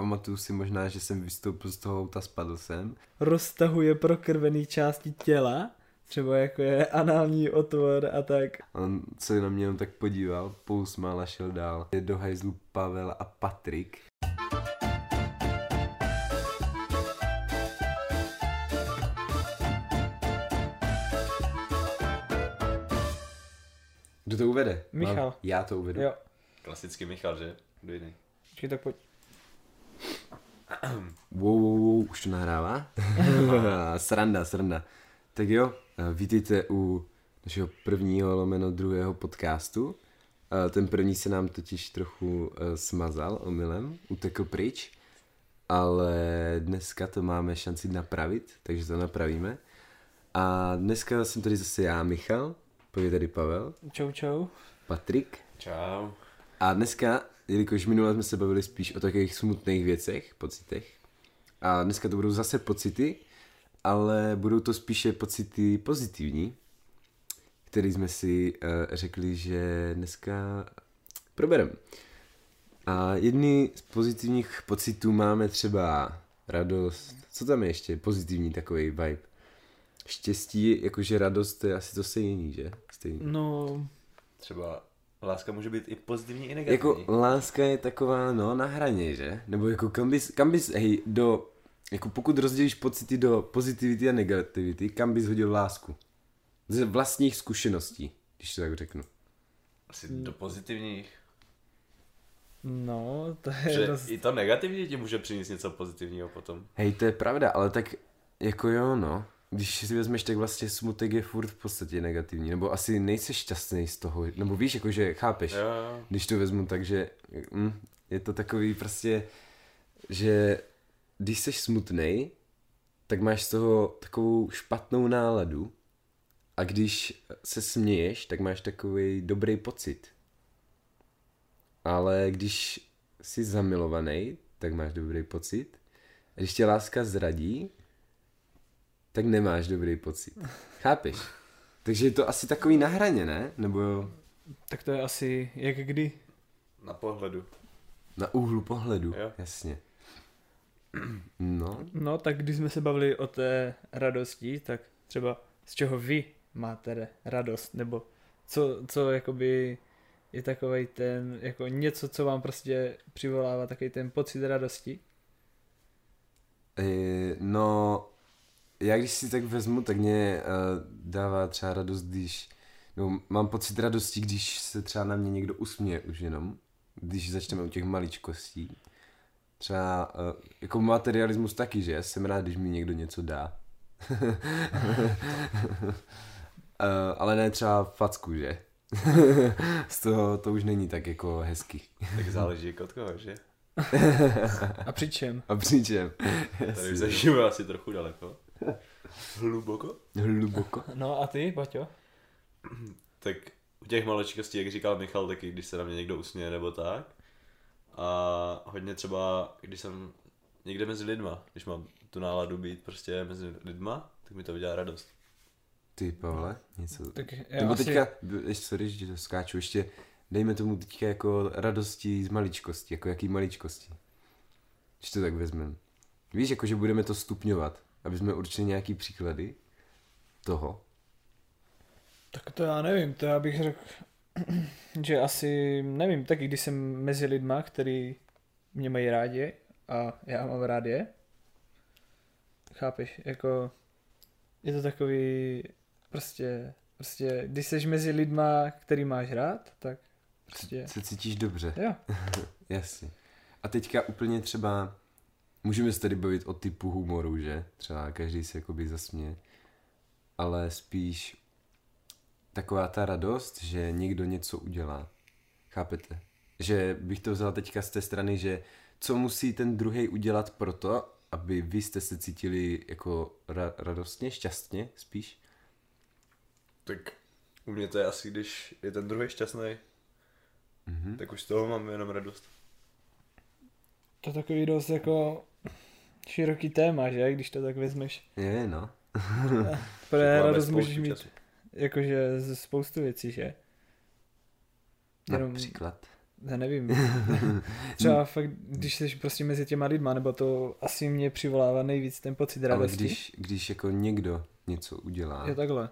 pamatuju si možná, že jsem vystoupil z toho auta, spadl jsem. Roztahuje prokrvený části těla, třeba jako je anální otvor a tak. On se na mě jenom tak podíval, pousmál a šel dál. Je do hajzlu Pavel a Patrik. Kdo to uvede? Michal. Mám- Já to uvedu. Jo, Klasicky Michal, že? Kdo jiný? počkej, tak pojď. Wow, wow, wow, už to nahrává? sranda, sranda. Tak jo, vítejte u našeho prvního lomeno druhého podcastu. Eh, Ten první se nám totiž trochu eh, smazal omylem, utekl pryč, ale dneska to máme šanci napravit, takže to napravíme. A dneska jsem tady zase já, Michal, je tady Pavel, Čau, čau. Patrik Čau. a dneska, jelikož minule jsme se bavili spíš o takových smutných věcech, pocitech, a dneska to budou zase pocity, ale budou to spíše pocity pozitivní, který jsme si uh, řekli, že dneska probereme. A jedny z pozitivních pocitů máme třeba radost, co tam je ještě pozitivní takový vibe? Štěstí, jakože radost, to je asi to stejný, že? Stejný. No, Třeba láska může být i pozitivní, i negativní. Jako láska je taková, no, na hraně, že? Nebo jako kam bys, kam bys, hej, do, jako pokud rozdělíš pocity do pozitivity a negativity, kam bys hodil lásku? Ze vlastních zkušeností, když to tak řeknu. Asi do pozitivních. no, to je Že dost... i to negativní ti může přinést něco pozitivního potom. Hej, to je pravda, ale tak jako jo, no. Když si vezmeš, tak vlastně smutek je furt v podstatě negativní, nebo asi nejsi šťastný z toho, nebo víš, jakože chápeš, Jo, jo. když to vezmu tak, že mm, je to takový prostě, že když jsi smutný, tak máš z toho takovou špatnou náladu a když se směješ, tak máš takový dobrý pocit. Ale když jsi zamilovaný, tak máš dobrý pocit. A když tě láska zradí, tak nemáš dobrý pocit. Chápeš? Takže je to asi takový na hraně, ne? Nebo Tak to je asi jak kdy. Na pohledu. na úhlu pohledu, Jo. jasně. No, No, tak když jsme se bavili o té radosti, tak třeba z čeho vy máte radost, nebo co, co jakoby je takový ten, jako něco, co vám prostě přivolává takový ten pocit radosti. e, no, já když si tak vezmu, tak mě uh, dává třeba radost, když, no, mám pocit radosti, když se třeba na mě někdo usměje už jenom, když začneme u těch maličkostí. Třeba, uh, jako materialismus taky, že? Já jsem rád, když mi někdo něco dá. uh, ale ne třeba facku, že? Z toho to už není tak jako hezky. Tak záleží jako od koho, že? A přičem? A přičem? Tady už zažijeme asi trochu daleko. Hluboko? Hluboko. No a ty, Baťo? Tak u těch maličkostí, jak říkal Michal, taky když se na mě někdo usměje nebo tak. A hodně třeba, když jsem někde mezi lidma, když mám tu náladu být prostě mezi lidma, tak mi to udělá radost. Ty, Pavle, něco. Tak já Nebo asi, teďka, ještě, sorry, že to skáču, ještě dejme tomu teďka jako radosti z maličkosti, jako jaký maličkosti. Když to tak vezmeme. Víš, jako že budeme to stupňovat, aby jsme určili nějaký příklady toho. tak to já nevím, to já bych řekl, že asi, nevím, taky když jsem mezi lidma, který mě mají rádi a já mám rád je, chápeš, jako je to takový, prostě, prostě, když jsi mezi lidma, který máš rád, tak prostě, Se cítíš dobře, jo, jasně. A teďka úplně třeba, můžeme se tady bavit o typu humoru, že? Třeba každý se jakoby zasměje. Ale spíš taková ta radost, že někdo něco udělá. Chápete? Že bych to vzal teďka z té strany, že co musí ten druhý udělat pro to, aby vy jste se cítili jako ra- radostně, šťastně spíš? Tak u mě to je asi, když je ten druhý šťastný, Mhm. tak už z toho mám jenom radost. to je takový dost jako široký téma, že, když to tak vezmeš. Je, no. Pro Máme radost můžeš mít času. jakože ze spoustu věcí, že? Jenom, Například. já nevím. Třeba fakt, když jsi prostě mezi těma lidma, nebo to asi mě přivolává nejvíc ten pocit Ale radosti. když, když jako někdo něco udělá, Je takhle.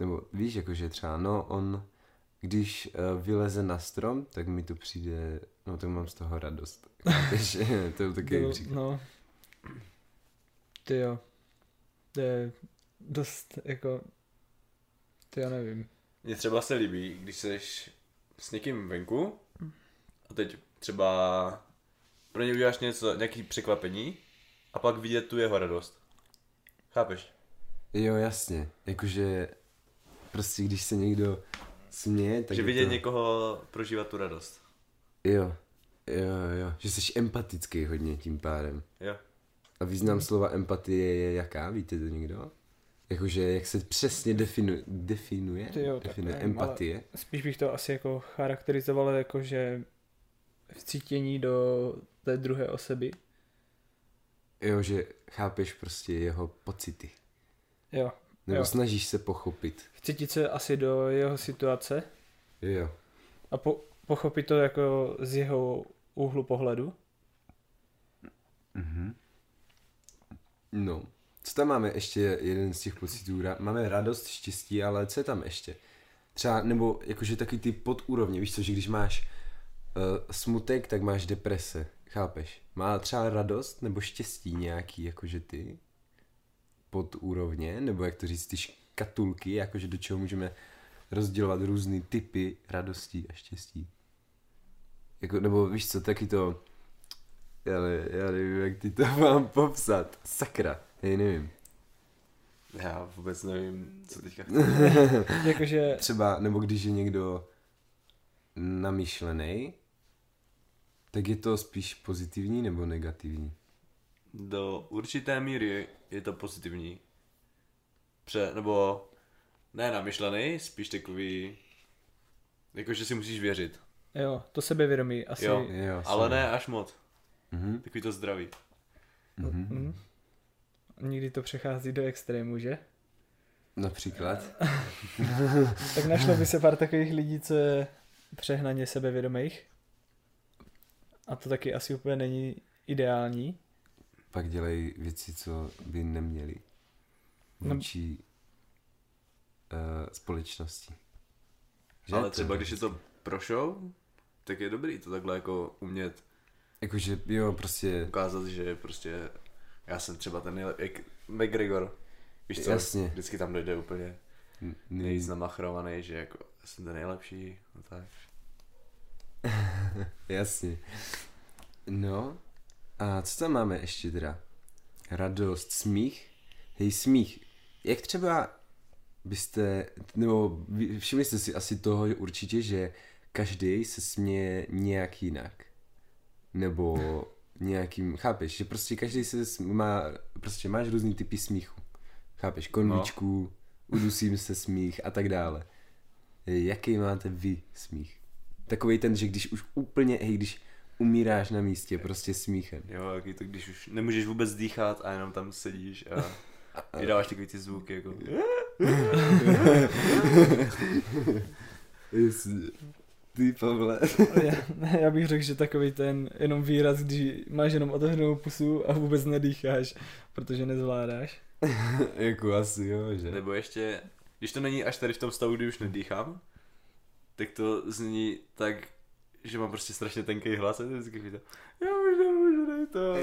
nebo víš, jakože třeba, no on, když uh, vyleze na strom, tak mi to přijde, no tak mám z toho radost. Chápeš? to je takový příklad. No. Ty jo. To je dost jako... Ty já nevím. Mně třeba se líbí, když jsi s někým venku a teď třeba pro ně uděláš něco, nějaký překvapení a pak vidět tu jeho radost. Chápeš? Jo, jasně. Jakože prostě když se někdo směje, tak že vidět to... někoho prožívat tu radost. Jo, jo, jo. Že jsi empatický hodně tím pádem. Jo. A význam slova empatie je jaká? Víte to někdo? Jakože jak se přesně definu, definuje? Ty jo, tak definuje nevím, empatie? Spíš bych to asi jako charakterizoval jako, že vcítění do té druhé osoby. Jo, že chápeš prostě jeho pocity. Jo. Nebo Jo. snažíš se pochopit. Vcítit se asi do jeho situace Jo. a po, pochopit to jako z jeho úhlu pohledu. Mhm. No. Co tam máme ještě jeden z těch pocitů? Máme radost, štěstí, ale co je tam ještě? Třeba, nebo jakože taky ty podúrovně, víš co, že když máš uh, smutek, tak máš deprese, chápeš? Má třeba radost nebo štěstí nějaký, jakože ty podúrovně, nebo jak to říct, ty škatulky, jakože do čeho můžeme rozdělovat různé typy radostí a štěstí. Jako, nebo víš co, taky to, ale já nevím, jak ty to mám popsat. Sakra, hej, nevím. Já vůbec nevím, co teďka. Jakože, Třeba, nebo když je někdo namyšlený, tak je to spíš pozitivní nebo negativní? Do určité míry je to pozitivní. Pře, nebo ne namyšlený, spíš takový, jako že si musíš věřit. jo, to sebevědomí asi. Jo. Jo, Ale ne až moc. Mhm, Takový to zdraví. mhm. Mhm. Někdy to přechází do extrému, že? Například? Tak našlo by se pár takových lidí, co je přehnaně sebevědomých. A to taky asi úplně není ideální. Pak dělají věci, co by neměli. No. Vůči uh, společnosti. Že? Ale třeba když je to pro show, tak je dobrý to takhle jako umět Jakože, jo, prostě, ukázat, že prostě já jsem třeba ten nejlepší, jak McGregor. Víš co, Jasně. vždycky tam dojde úplně nejvíc namachrovaný, že jako jsem ten nejlepší, no tak. Jasně. No, a co tam máme ještě teda? Radost, smích? Hej, smích. Jak třeba byste, nebo všimli jste si asi toho že určitě, že každý se směje nějak jinak. Nebo nějakým, chápeš, že prostě každý se má, prostě máš různý typy smíchu. Chápeš, konvičku, udusím se smích a tak dále. Jaký máte vy smích? Takový ten, že když už úplně, hej, když umíráš na místě, prostě smíchem. Jo, jaký to, když už nemůžeš vůbec dýchat a jenom tam sedíš a vydáváš takový ty zvuky jako... Jasně. Ty Pavle. Já, já bych řekl, že takový ten jenom výraz, když máš jenom otevřenou pusu a vůbec nedýcháš, protože nezvládáš. jako asi jo, že? Nebo ještě, když to není až tady v tom stavu, kdy už nedýchám, tak to zní tak, že mám prostě strašně tenký hlas a to vždycky to, já už nemůžu, dej to.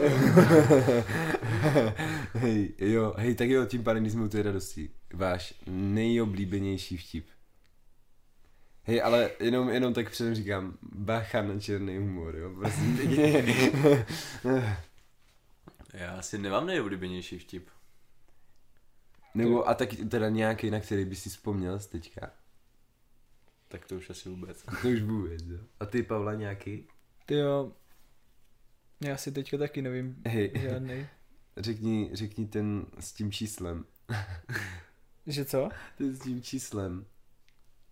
hej, jo, hej, tak jo, tím pádem, jsme u té radosti. Váš nejoblíbenější vtip. Hej, ale jenom, jenom tak předem říkám, bacha na černý humor, jo, prosím pěkně. Já asi nemám nejoblíbenější vtip. Nebo a tak teda nějaký, na který by si vzpomněl z teďka. Tak to už asi vůbec. To už vůbec, jo. A ty, Pavla, nějaký? Ty jo, já si teďka taky nevím Hej, žádnej. řekni, řekni ten s tím číslem. Že co? Ten s tím číslem.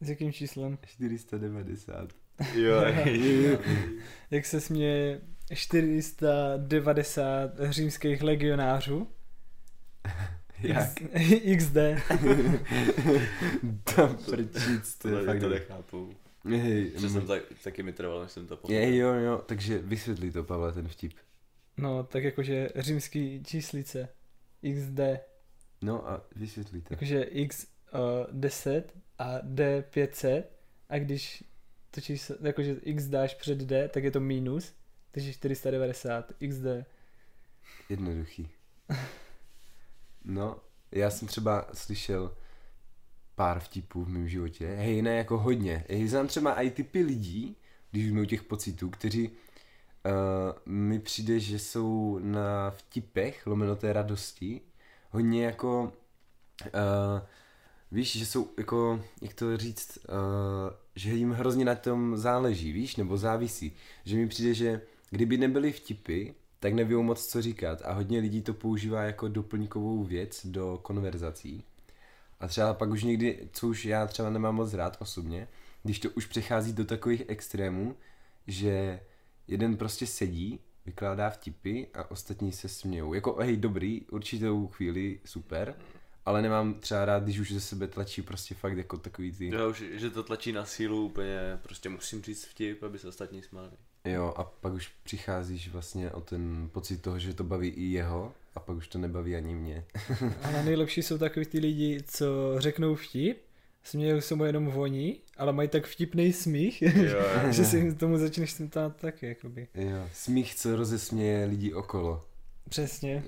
S jakým číslem? 490. Jo, Jak se směje 490 římských legionářů? Jak? XD. Tam prčic, to je to, fakt to nechápu. Hej, Že jsem tak, taky mi trval, než jsem to je, pochopil. jo, jo, takže vysvětlí to, Pavle, ten vtip. No, tak jakože římský číslice. XD. No a vysvětlí to. Jakože X uh, 10 a D 500 a když to číslo, jakože X dáš před D, tak je to minus, takže 490 XD. Jednoduchý. No, já jsem třeba slyšel pár vtipů v mém životě. Hej, ne jako hodně. Hej, znám třeba i typy lidí, když jsme u těch pocitů, kteří uh, mi přijde, že jsou na vtipech, lomeno té radosti, hodně jako, uh, víš, že jsou jako, jak to říct, uh, že jim hrozně na tom záleží, víš, nebo závisí. Že mi přijde, že kdyby nebyly vtipy, tak neví moc co říkat a hodně lidí to používá jako doplňkovou věc do konverzací. A třeba pak už někdy, co už já třeba nemám moc rád osobně, když to už přechází do takových extrémů, že jeden prostě sedí, vykládá vtipy a ostatní se smějou. Jako hej, dobrý, určitou chvíli, super, ale nemám třeba rád, když už ze sebe tlačí prostě fakt jako takový ty... Jo, už, že to tlačí na sílu úplně, prostě musím říct vtip, aby se ostatní smáli. Jo, a pak už přicházíš vlastně o ten pocit toho, že to baví i jeho a pak už to nebaví ani mě. Ale nejlepší jsou takový ty lidi, co řeknou vtip, smějou se mu jenom voní, ale mají tak vtipný smích, Jo, že si jim tomu začneš smát taky, jakoby. Jo, smích, co rozesměje lidi okolo. Přesně.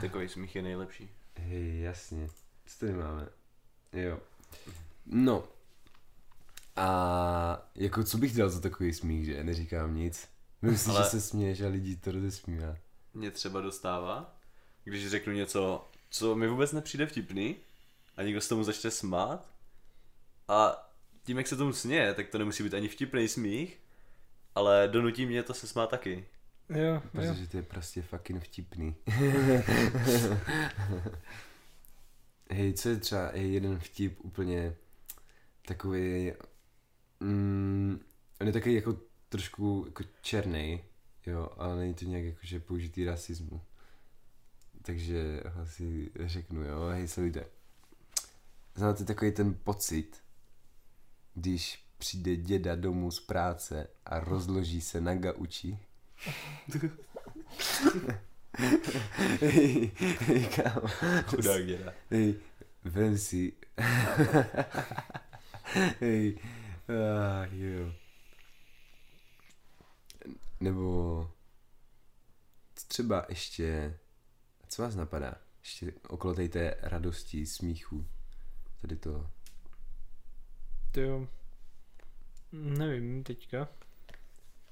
Takový smích je nejlepší. Hej, jasně. Co tady máme? Jo. No. A jako co bych dělal za takový smích, že? Neříkám nic. Myslím, Ale- že se směješ a lidi to rozesmívá. Mě třeba dostává, když řeknu něco, co mi vůbec nepřijde vtipný a někdo se tomu začne smát a tím, jak se tomu směje, tak to nemusí být ani vtipný smích, ale donutí mě to se smát taky. Jo, jo. Protože to je prostě fucking vtipný. Hej, co je třeba hej, jeden vtip úplně takový, mm, on je takový jako trošku jako černý, jo, ale není to nějak jako, že použitý rasismu. Takže asi řeknu, jo, hej, se lidé. Znáte takový ten pocit, když přijde děda domů z práce a rozloží se na gauči hej, hej, kámo. Chudák děda. Hej, vem si. hej, ah, jo. Nebo třeba ještě, co vás napadá? Ještě okolo té radosti, smíchu. Tady to. To jo. Nevím teďka.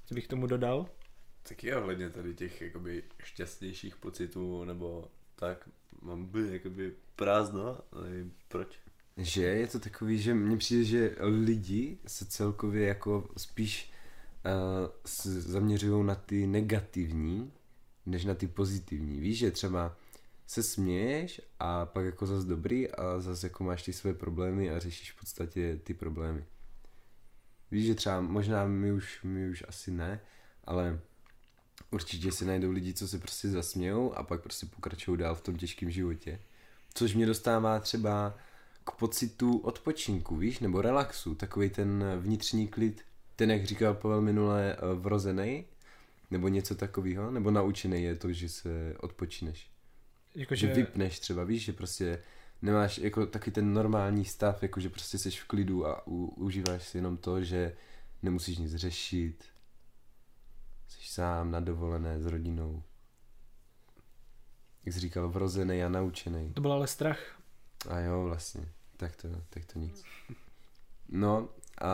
Co bych tomu dodal? Tak je ohledně tady těch jakoby šťastnějších pocitů, nebo tak, mám by jakoby prázdno, nevím proč. Že je to takový, že mně přijde, že lidi se celkově jako spíš uh, zaměřují na ty negativní, než na ty pozitivní. Víš, že třeba se směješ a pak jako zas dobrý a zase jako máš ty své problémy a řešíš v podstatě ty problémy. Víš, že třeba možná my už, my už asi ne, ale určitě se najdou lidi, co se prostě zasmějou a pak prostě pokračují dál v tom těžkém životě. Což mě dostává třeba k pocitu odpočinku, víš, nebo relaxu, takový ten vnitřní klid, ten, jak říkal Pavel minule, eh, vrozený, nebo něco takového, nebo naučený je to, že se odpočineš. Jakože, Že vypneš třeba, víš, že prostě nemáš jako taky ten normální stav, jako že prostě jsi v klidu a u, užíváš si jenom to, že nemusíš nic řešit, jsi sám na dovolené s rodinou. Jak jsi říkal, vrozený a naučený. to byl ale strach. A jo, vlastně. Tak to, tak to nic. No a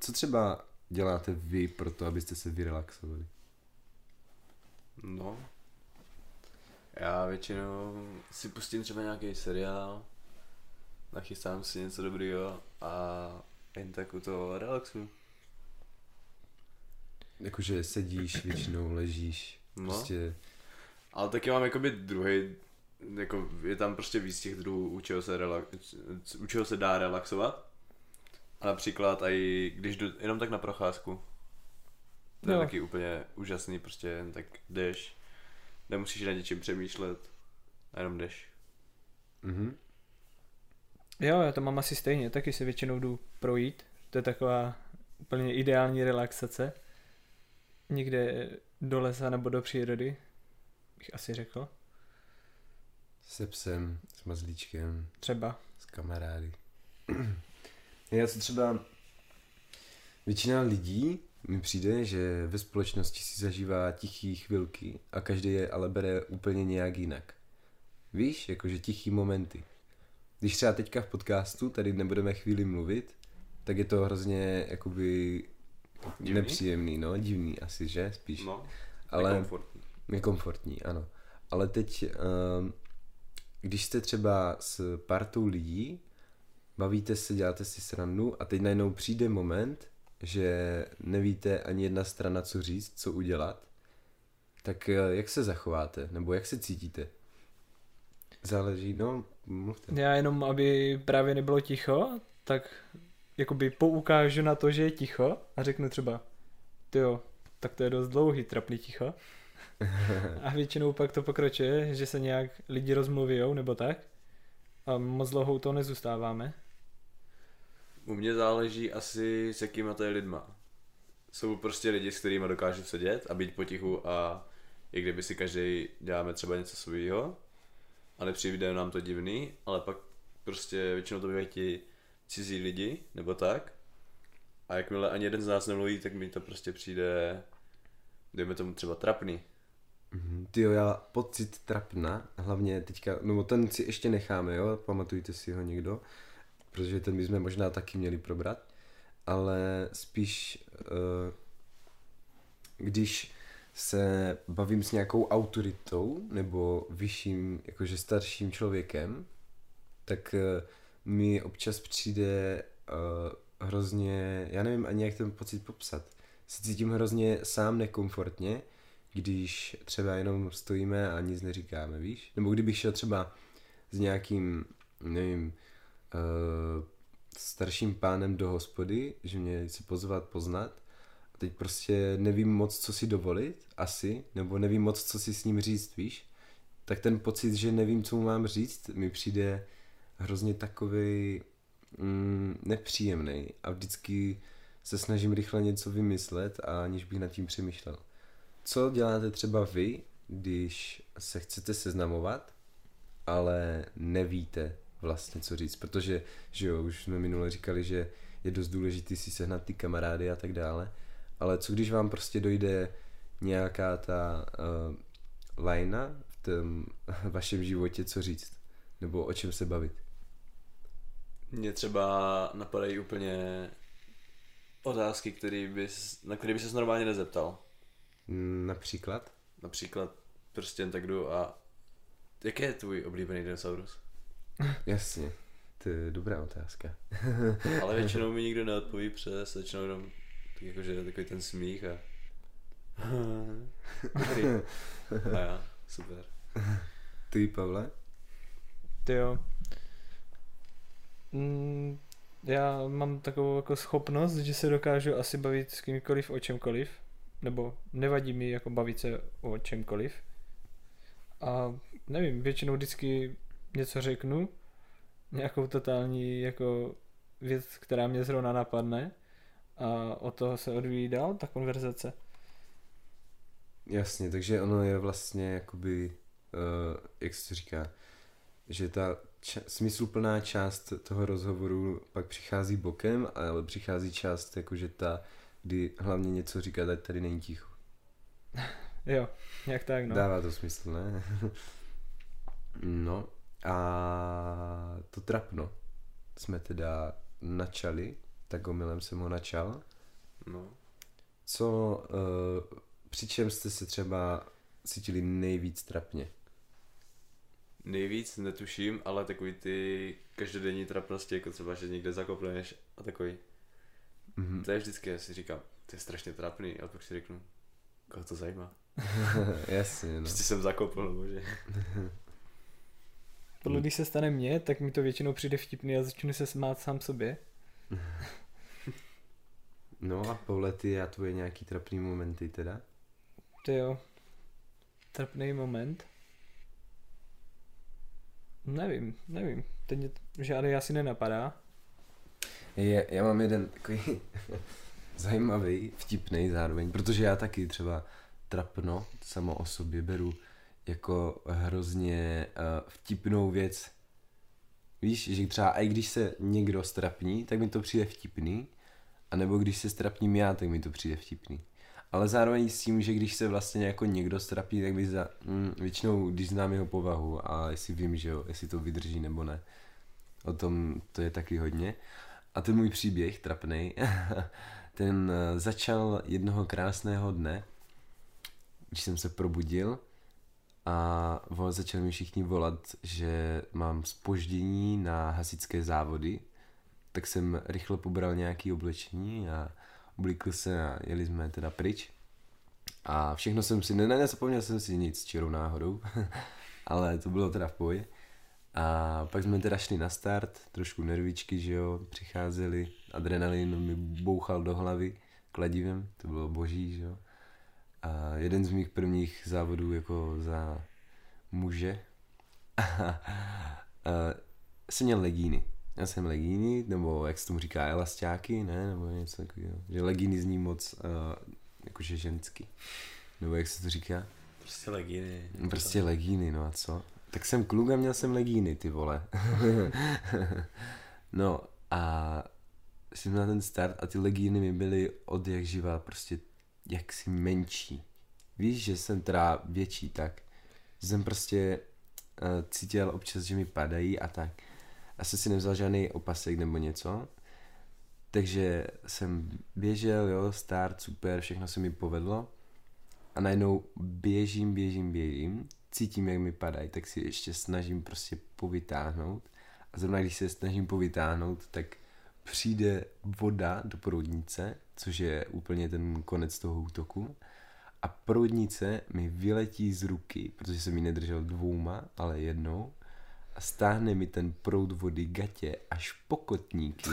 co třeba děláte vy pro to, abyste se vyrelaxovali? No. Já většinou si pustím třeba nějaký seriál, nachystám si něco dobrýho a jen tak u toho relaxu. Jakože sedíš, většinou ležíš, No. prostě, Ale taky mám jakoby druhý, jako je tam prostě víc těch druhů, u čeho se, relax, u čeho se dá relaxovat. A například i když jdu jenom tak na procházku. To je Jo. taky úplně úžasný, prostě jen tak jdeš, nemusíš na něčím přemýšlet, a jenom jdeš. mhm. Jo, já to mám asi stejně, taky se většinou jdu projít. To je taková úplně ideální relaxace. Někde do lesa nebo do přírody, bych asi řekl. Se psem, s mazlíčkem, Třeba. s kamarády. Já co třeba... Většina lidí mi přijde, že ve společnosti si zažívá tichý chvilky a každý je ale bere úplně nějak jinak. Víš, jakože tichý momenty. Když třeba teďka v podcastu tady nebudeme chvíli mluvit, tak je to hrozně jakoby Divný? nepříjemný, no, divný asi, že? Spíš. No, ale nekomfortní. nekomfortní, ano. Ale teď, um, když jste třeba s partou lidí, bavíte se, děláte si srandu a teď najednou přijde moment, že nevíte ani jedna strana, co říct, co udělat, tak eh, jak se zachováte, nebo jak se cítíte? Záleží, no, mluvte. Já jenom, aby právě nebylo ticho, tak jakoby poukážu na to, že je ticho a řeknu třeba, jo, tak to je dost dlouhý trapný ticho. A většinou pak to pokračuje, že se nějak lidi rozmluví, nebo tak. A moc dlouhou to nezůstáváme. U mě záleží asi s jakýma to je lidma. Jsou prostě lidi, s kterými dokážu sedět a být potichu a i kdyby si každý děláme třeba něco svého a nepřijde nám to divný, ale pak prostě většinou to bývají ti cizí lidi, nebo tak. A jakmile ani jeden z nás nemluví, tak mi to prostě přijde, dejme tomu třeba trapný. Mhm. Ty jo, já pocit trapna, hlavně teďka, no ten si ještě necháme, jo, pamatujte si ho někdo, protože ten bychom možná taky měli probrat, ale spíš, uh, když se bavím s nějakou autoritou nebo vyšším, jakože starším člověkem, tak uh, mi občas přijde uh, hrozně, já nevím ani jak ten pocit popsat, se cítím hrozně sám nekomfortně, když třeba jenom stojíme a nic neříkáme, víš? Nebo kdybych šel třeba s nějakým, nevím, uh, starším pánem do hospody, že mě chce pozvat poznat a teď prostě nevím moc, co si dovolit, asi, nebo nevím moc, co si s ním říct, víš? Tak ten pocit, že nevím, co mu mám říct, mi přijde hrozně takový mm, nepříjemný a vždycky se snažím rychle něco vymyslet a aniž bych nad tím přemýšlel. Co děláte třeba vy, když se chcete seznamovat, ale nevíte vlastně, co říct? Protože, že jo, už jsme minule říkali, že je dost důležité si sehnat ty kamarády a tak dále, ale co když vám prostě dojde nějaká ta uh, lajna v tom vašem životě, co říct? Nebo o čem se bavit? Mně třeba napadají úplně otázky, který bys, na které by ses normálně nezeptal. Například? Například prostě jen tak jdu a jaký je tvůj oblíbený dinosaurus? Jasně, to je dobrá otázka. Ale většinou mi nikdo neodpoví přes, většinou jenom tak jakože takový ten smích a... Dobrý. A já, super. Ty, Pavle? Ty jo. Mm, já mám takovou jako schopnost, že se dokážu asi bavit s kýmkoliv o čemkoliv. Nebo nevadí mi jako bavit se o čemkoliv. A nevím, většinou vždycky něco řeknu, nějakou totální jako věc, která mě zrovna napadne a od toho se odvíjí dál ta konverzace. Jasně, takže ono je vlastně jakoby, uh, jak se říká, že ta ča- smysluplná část toho rozhovoru pak přichází bokem, ale přichází část jakože ta, kdy hlavně něco říkat, ať tady není ticho. Jo, jak tak no. No. Dává to smysl, ne? no a to trapno jsme teda načali, tak omylem jsem ho načal. No. Co, uh, při čem jste se třeba cítili nejvíc trapně? Nejvíc netuším, ale takový ty každodenní trapnosti, jako třeba, že někde zakopneš a takový. Mhm. To je vždycky, já si říkám, to je strašně trapný, a pak si řeknu, koho to zajímá. Jasně, no. Prostě jsem zakopl, bože. Podle když se stane mně, tak mi to většinou přijde vtipný a začnu se smát sám sobě. No a Paule, ty a tvoje nějaký trapný momenty teda? Ty jo. Trapný moment. Nevím, nevím. Teď mě žádný asi nenapadá. Je, já mám jeden takový, zajímavý, vtipný zároveň, protože já taky třeba trapno samo o sobě beru jako hrozně uh, vtipnou věc. Víš, že třeba i když se někdo strapní, tak mi to přijde vtipný, a nebo když se strapním já, tak mi to přijde vtipný. Ale zároveň s tím, že když se vlastně jako někdo strapí, tak by za, mm, většinou, když znám jeho povahu a jestli vím, že jo, jestli to vydrží nebo ne. O tom to je taky hodně. A ten můj příběh, trapnej, ten eh, začal jednoho krásného dne, když jsem se probudil a začali mi všichni volat, že mám spoždění na hasičské závody, tak jsem rychle pobral nějaké oblečení a oblíkl se a jeli jsme teda pryč. A všechno jsem si, ne, nezapomněl jsem si nic čirou náhodou, ale to bylo teda v pohodě. A pak jsme teda šli na start, trošku nervičky, že jo, přicházeli, adrenalin mi bouchal do hlavy kladivem, to bylo boží, že jo. A jeden z mých prvních závodů jako za muže jsem měl legíny. Já jsem legíny, nebo jak se tomu říká, elastáky, ne, nebo něco takového. Že legíny zní moc uh, jakože ženský. Nebo jak se to říká? Prostě legíny. Prostě legíny, no a co? Tak jsem kluk a měl jsem legíny, ty vole. no a jsem na ten start a ty legíny mi byly od jak živá prostě jaksi menší. Víš, že jsem teda větší, tak jsem prostě uh, cítil občas, že mi padají a tak. Asi si nevzal žádný opasek nebo něco. Takže jsem běžel, jo, start, super, všechno se mi povedlo. A najednou běžím, běžím, běžím, cítím, jak mi padají, tak si ještě snažím prostě povytáhnout. A zrovna když se snažím povytáhnout, tak přijde voda do proudnice, což je úplně ten konec toho útoku. A proudnice mi vyletí z ruky, protože jsem ji nedržel dvouma, ale jednou. A stáhne mi ten proud vody gatě až po kotníky.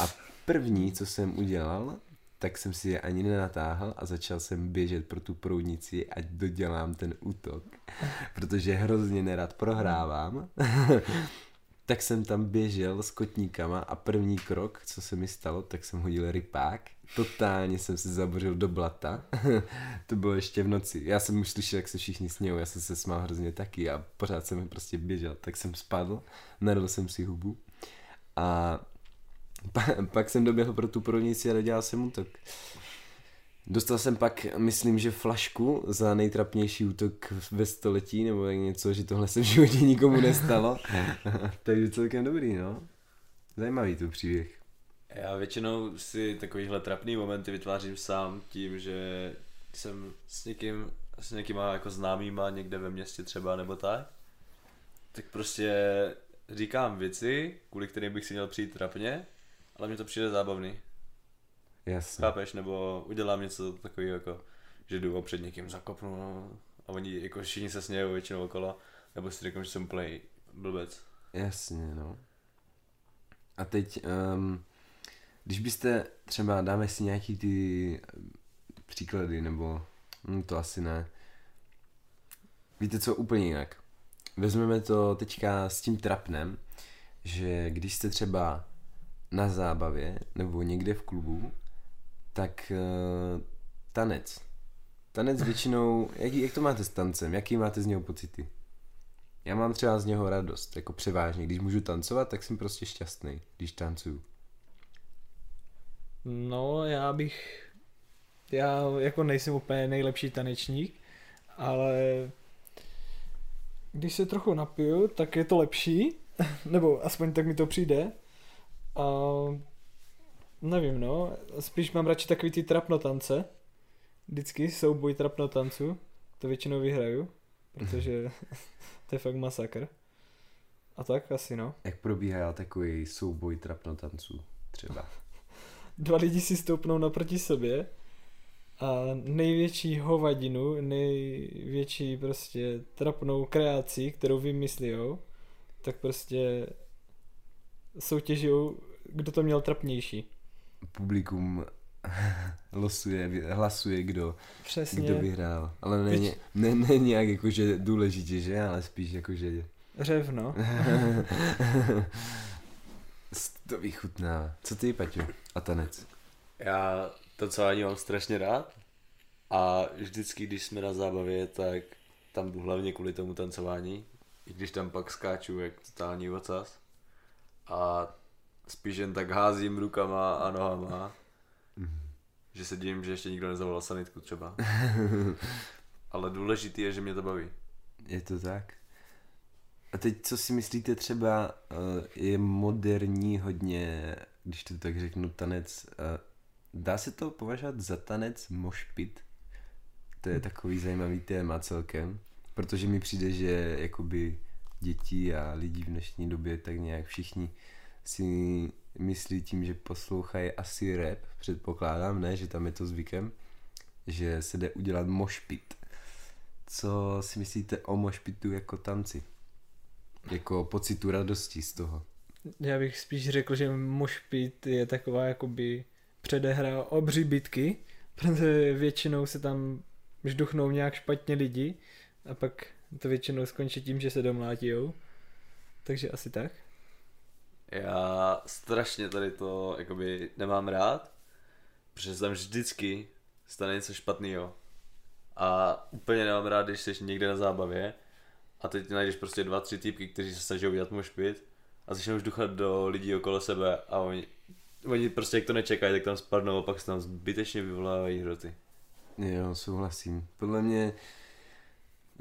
A první, co jsem udělal, tak jsem si je ani nenatáhl a začal jsem běžet pro tu proudnici, ať dodělám ten útok. Protože hrozně nerad prohrávám. tak jsem tam běžel s kotníkama a první krok, co se mi stalo, tak jsem hodil rypák. Totálně jsem se zabořil do blata. to bylo ještě v noci. Já jsem už slyšel, jak se všichni smějou, já jsem se smál hrozně taky a pořád jsem prostě běžel. Tak jsem spadl, nadal jsem si hubu a pa, pak jsem doběhl pro tu provodnici a dodělal jsem útok. Dostal jsem pak, myslím, že flašku za nejtrapnější útok ve století, nebo něco, že tohle se v životě nikomu nestalo. Takže celkem dobrý, no. Zajímavý tu příběh. Já většinou si takovýhle trapný momenty vytvářím sám tím, že jsem s někým, s někýma jako známýma někde ve městě třeba nebo tak, tak prostě říkám věci, kvůli kterým bych si měl přijít trapně, ale mně to přijde zábavný. Jasně. Chápeš? Nebo udělám něco takového, jako, že jdu před někým zakopnu no, a oni jako všichni se smějou většinou okolo, nebo si řeknu, že jsem play blbec. Jasně, no. A teď, um, když byste třeba, dáme si nějaký ty příklady, nebo hm, to asi ne. Víte co, úplně jinak. Vezmeme to teďka s tím trapnem, že když jste třeba na zábavě nebo někde v klubu tak uh, tanec. Tanec většinou, jak, jak to máte s tancem? Jaký máte z něho pocity? Já mám třeba z něho radost, jako převážně. Když můžu tancovat, tak jsem prostě šťastný, když tancuju. No, já bych... Já jako nejsem úplně nejlepší tanečník, ale když se trochu napiju, tak je to lepší, nebo aspoň tak mi to přijde. A Nevím, no. Spíš mám radši takový ty trapnotance. Vždycky souboj trapnotanců. To většinou vyhraju, protože to je fakt masakr. A tak asi no. Jak probíhá takový souboj trapnotanců třeba? Dva lidi si stoupnou naproti sobě a největší hovadinu, největší prostě trapnou kreaci, kterou vymyslí, tak prostě soutěžují, kdo to měl trapnější publikum losuje, hlasuje, kdo, Přesně. kdo vyhrál. Ale není, ne, ne nějak jakože důležitě, že? Ale spíš jakože... Řevno. to vychutná. Co ty, Paťo? A tanec? Já tancování mám strašně rád a vždycky, když jsme na zábavě, tak tam jdu hlavně kvůli tomu tancování, i když tam pak skáču jak totální ocas a spíš jen tak házím rukama a nohama, že se divím, že ještě nikdo nezavolal sanitku třeba. Ale důležitý je, že mě to baví. Je to tak. A teď, co si myslíte třeba, eh, je moderní hodně, když to tak řeknu, tanec. eh, Dá se to považovat za tanec mošpit? To je takový zajímavý téma celkem, protože mi přijde, že jakoby děti a lidi v dnešní době tak nějak všichni si myslí tím, že poslouchají asi rap, předpokládám, ne, že tam je to zvykem, že se jde udělat mošpit. Co si myslíte o mošpitu jako tanci? Jako pocitu radosti z toho. Já bych spíš řekl, že mošpit je taková jakoby předehra obří bitky, protože většinou se tam žduchnou nějak špatně lidi a pak to většinou skončí tím, že se domlátijou. Takže asi tak. Já strašně tady to jakoby nemám rád, protože se tam vždycky stane něco špatného. A úplně nemám rád, když jsi někde na zábavě a teď najdeš prostě dva, tři týpky, kteří se snaží udělat mošpit a začnou už duchat do lidí okolo sebe a oni, oni prostě jak to nečekají, tak tam spadnou a pak se tam zbytečně vyvolávají hroty. Jo, souhlasím. Podle mě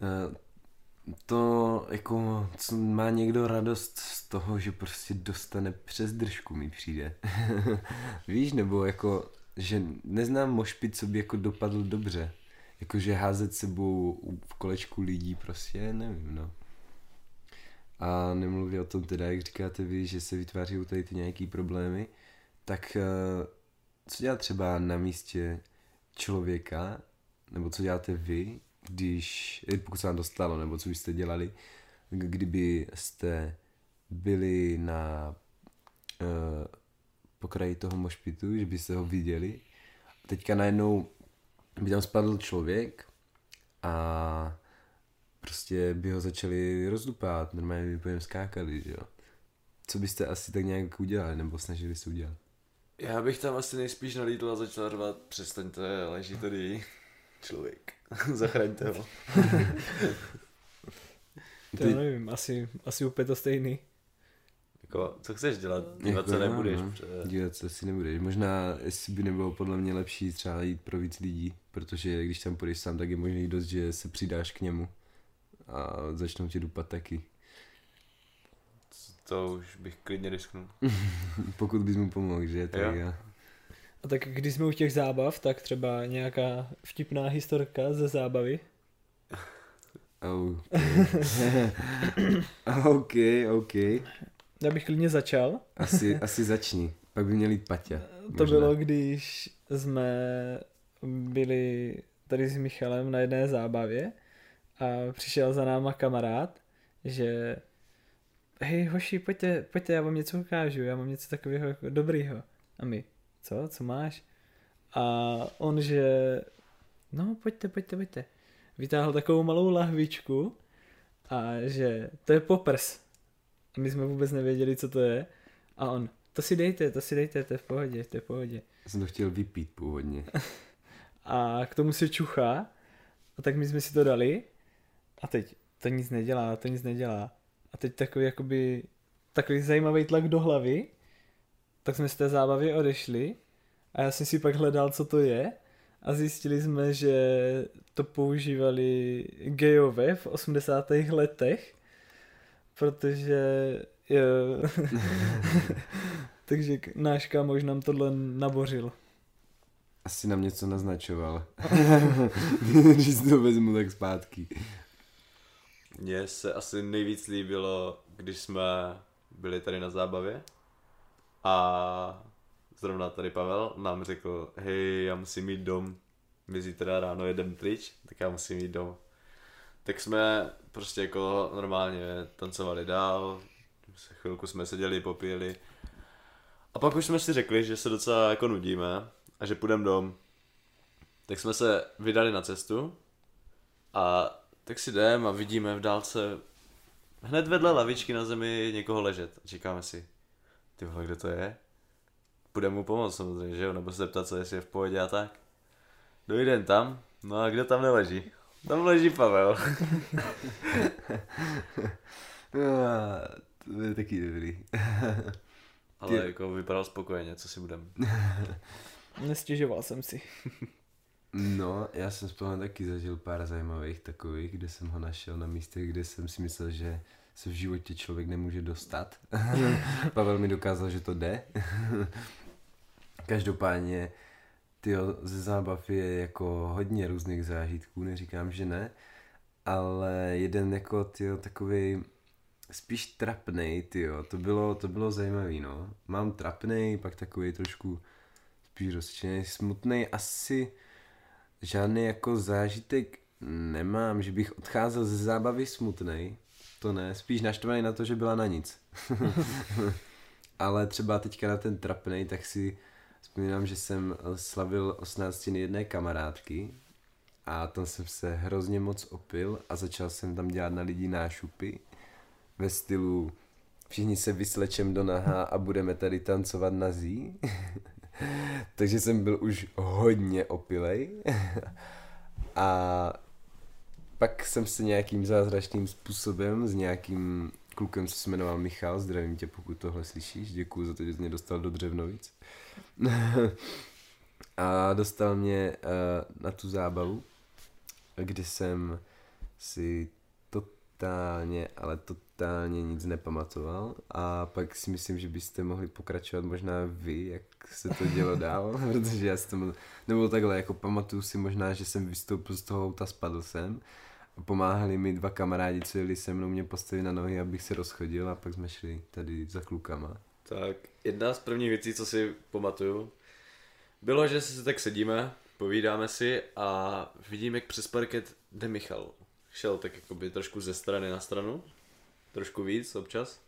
eh, to jako, má někdo radost z toho, že prostě dostane přes držku mi přijde. Víš, nebo jako, že neznám mošpit, co by jako dopadl dobře. Jakože házet sebou v kolečku lidí prostě, nevím, no. A nemluví o tom teda, jak říkáte vy, že se vytváří tady ty nějaký problémy, tak eh, co dělat třeba na místě člověka, nebo co děláte vy, když, eh, pokud se vám dostalo, nebo co byste dělali, kdyby jste byli na uh, pokraji toho mošpitu, že byste ho viděli. Teďka najednou by tam spadl člověk a prostě by ho začali rozdupát, normálně by po něm skákali, že jo. Co byste asi tak nějak udělali, nebo snažili se udělat? Já bych tam asi nejspíš nalítl a začal řvat, přestaňte, leží tady člověk, zachraňte ho. To já nevím, asi, asi úplně to stejný. Jako, co chceš dělat? Dívat se Jako, nebudeš. no, pře- Dívat se si nebudeš. Možná, jestli by nebylo podle mě lepší třeba jít pro víc lidí, protože když tam půjdeš sám, tak je možný dost, že se přidáš k němu a začnou tě dupat taky. To už bych klidně risknul. Pokud bys mu pomohl, že? Tak Jo. já. A tak když jsme u těch zábav, tak třeba nějaká vtipná historka ze zábavy. Oh, OK, OK. Já bych klidně začal. Asi, asi začni. Pak by měl jít Paťa. To bylo, když jsme byli tady s Michalem na jedné zábavě a přišel za náma kamarád, že hej hoši, pojďte, pojďte, já vám něco ukážu, já mám něco takového jako dobrýho. A my, co, co máš? A on, že no pojďte, pojďte, pojďte. Vytáhl takovou malou lahvičku a že to je poprs. A my jsme vůbec nevěděli, co to je. A on, to si dejte, to si dejte, to je v pohodě, to je v pohodě. Já jsem to chtěl vypít původně. A k tomu se čuchá. A tak my jsme si to dali. A teď to nic nedělá, to nic nedělá. A teď takový jakoby, takový zajímavý tlak do hlavy. Tak jsme z té zábavy odešli. A já jsem si pak hledal, co to je. A zjistili jsme, že to používali gejové v 80. letech. Protože jo, takže náš kámoš nám tohle nabořil. Asi nám něco naznačoval. Když si to vezmu tak zpátky. Mně se asi nejvíc líbilo, když jsme byli tady na zábavě a zrovna tady Pavel nám řekl, hej, já musím mít dom, my zítra ráno jedem pryč, tak já musím mít dom. Tak jsme prostě jako normálně tancovali dál, chvilku jsme seděli, popíjeli a pak už jsme si řekli, že se docela jako nudíme a že půjdeme dom. Tak jsme se vydali na cestu a tak si jdem a vidíme v dálce hned vedle lavičky na zemi někoho ležet. A říkáme si, ty vole, kde to je? půjdeme mu pomoct samozřejmě, že jo, nebo se zeptat, co jestli je v pohodě a tak. Dojdem tam, no a kdo tam neleží? Tam leží Pavel. To je taky dobrý. Ale jako vypadal spokojeně, co si budem. Nestěžoval jsem si. No, já jsem spolu taky zažil pár zajímavých takových, kde jsem ho našel na místech, kde jsem si myslel, že se v životě člověk nemůže dostat. Pavel mi dokázal, že to jde. Každopádně, tyjo, ze zábav je jako hodně různých zážitků, neříkám, že ne, ale jeden jako, tyjo, takový spíš trapnej, tyjo, to bylo, to bylo zajímavý, no. Mám trapnej, pak takový trošku spíš rozčilený, smutný, asi žádný jako zážitek nemám, že bych odcházel ze zábavy smutnej, to ne, spíš naštvaný na to, že byla na nic. Ale třeba teďka na ten trapnej, tak si vzpomínám, že jsem slavil 18 jedné kamarádky a tam jsem se hrozně moc opil a začal jsem tam dělat na lidi nášupy ve stylu všichni se vyslečem do naha a budeme tady tancovat na zí. Takže jsem byl už hodně opilej. a pak jsem se nějakým zázračným způsobem s nějakým klukem, co se jmenoval Michal, zdravím tě, pokud tohle slyšíš, děkuji za to, že jsi mě dostal do Dřevnovic. a dostal mě uh, na tu zábavu, kdy jsem si totálně, ale totálně nic nepamatoval. A pak si myslím, že byste mohli pokračovat možná vy, jak se to dělo dál, protože já jsem nebyl takhle, jako pamatuju si možná, že jsem vystoupil z toho auta, spadl jsem pomáhali mi dva kamarádi, co jeli se mnou, mě postavili na nohy, abych se rozchodil a pak jsme šli tady za klukama. Tak, jedna z prvních věcí, co si pamatuju, bylo, že si tak sedíme, povídáme si a vidím, jak přes parket jde Michal. Šel tak jakoby trošku ze strany na stranu, trošku víc občas.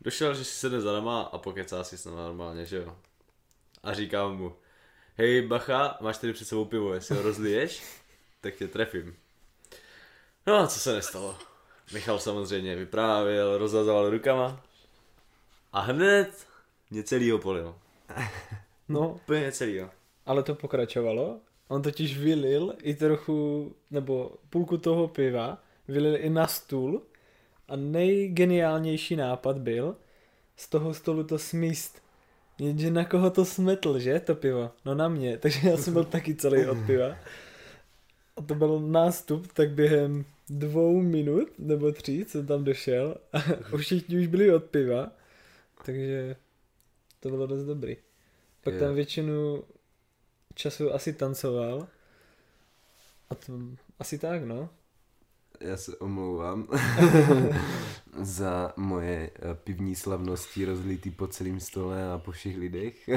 Došel, že si sedne za náma a pokecá si s náma normálně, že jo. A říkám mu, hej bacha, máš tady před sebou pivo, jestli ho rozliješ, tak tě trefím. No a co se nestalo? Michal samozřejmě vyprávěl, rozhazoval rukama a hned mě celýho polil. No, Úplně celýho. ale to pokračovalo. On totiž vylil i trochu, nebo půlku toho piva, vylil i na stůl a nejgeniálnější nápad byl z toho stolu to smíst. Jenže na koho to smetl, že, to pivo? No na mě, takže já jsem byl taky celý od piva. A to byl nástup, tak během dvou minut, nebo tří, jsem tam došel a už všichni už byli od piva, takže to bylo dost dobrý. Pak Jo. tam většinu času asi tancoval a to asi tak, no. Já se omlouvám za moje eh, pivní slavnosti rozlitý po celém stole a po všech lidech.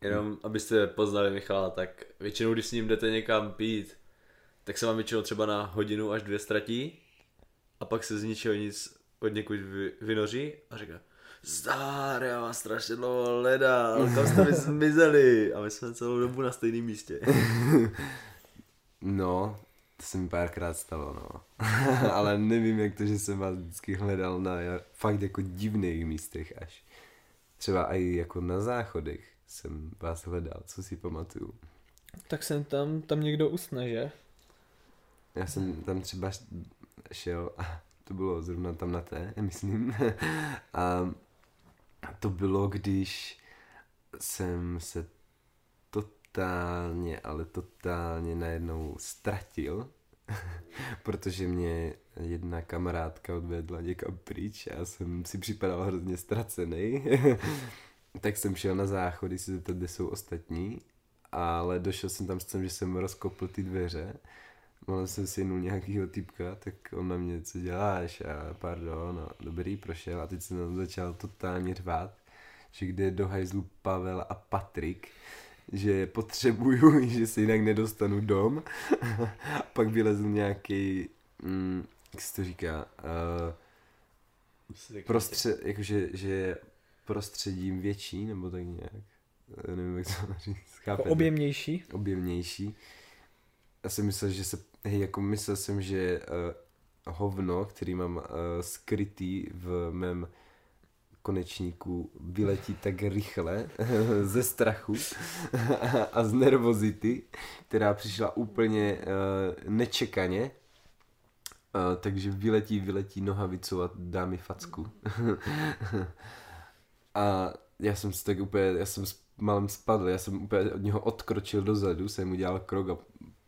Jenom abyste poznali Michala, tak většinou, když s ním jdete někam pít, tak se vám většinou třeba na hodinu až dvě ztratí a pak se z ničeho nic od někud vy, vynoří a říká Zdár, já vás strašně dlouho hledal, kam jste mi zmizeli? A my jsme celou dobu na stejném místě. No, to se mi párkrát stalo, no. Ale nevím, jak to, že jsem vás vždycky hledal na fakt jako divných místech až. Třeba i jako na záchodech jsem vás hledal, co si pamatuju. Tak jsem tam, tam někdo usne, že? Já jsem tam třeba šel a to bylo zrovna tam na té, myslím. A to bylo, když jsem se totálně, ale totálně najednou ztratil, protože mě jedna kamarádka odvedla někam pryč a já jsem si připadal hrozně ztracený. tak jsem šel na záchody si zeptat, kde jsou ostatní, ale došel jsem tam s tím, že jsem rozkopl ty dveře Mal jsem si jinul nějakýho typka, tak on na mě, co děláš? A pardon, no, dobrý, prošel. A teď jsem tam začal totálně řvát, že kde je do hajzlu Pavel a Patrik, že potřebuju, že si jinak nedostanu dom. a pak vylezl nějaký, mm, jak se to říká, uh, prostře, jakože, že je prostředím větší, nebo tak nějak. Já nevím, jak to říct. Chápete? objemnější. objemnější. Já jsem myslel, že se, hej, jako myslel jsem, že uh, hovno, který mám uh, skrytý v mém konečníku vyletí tak rychle ze strachu a z nervozity, která přišla úplně uh, nečekaně. Uh, takže vyletí, vyletí nohavicovat dámy facku. a já jsem si tak úplně, já jsem malem spadl, já jsem úplně od něho odkročil dozadu, jsem udělal krok a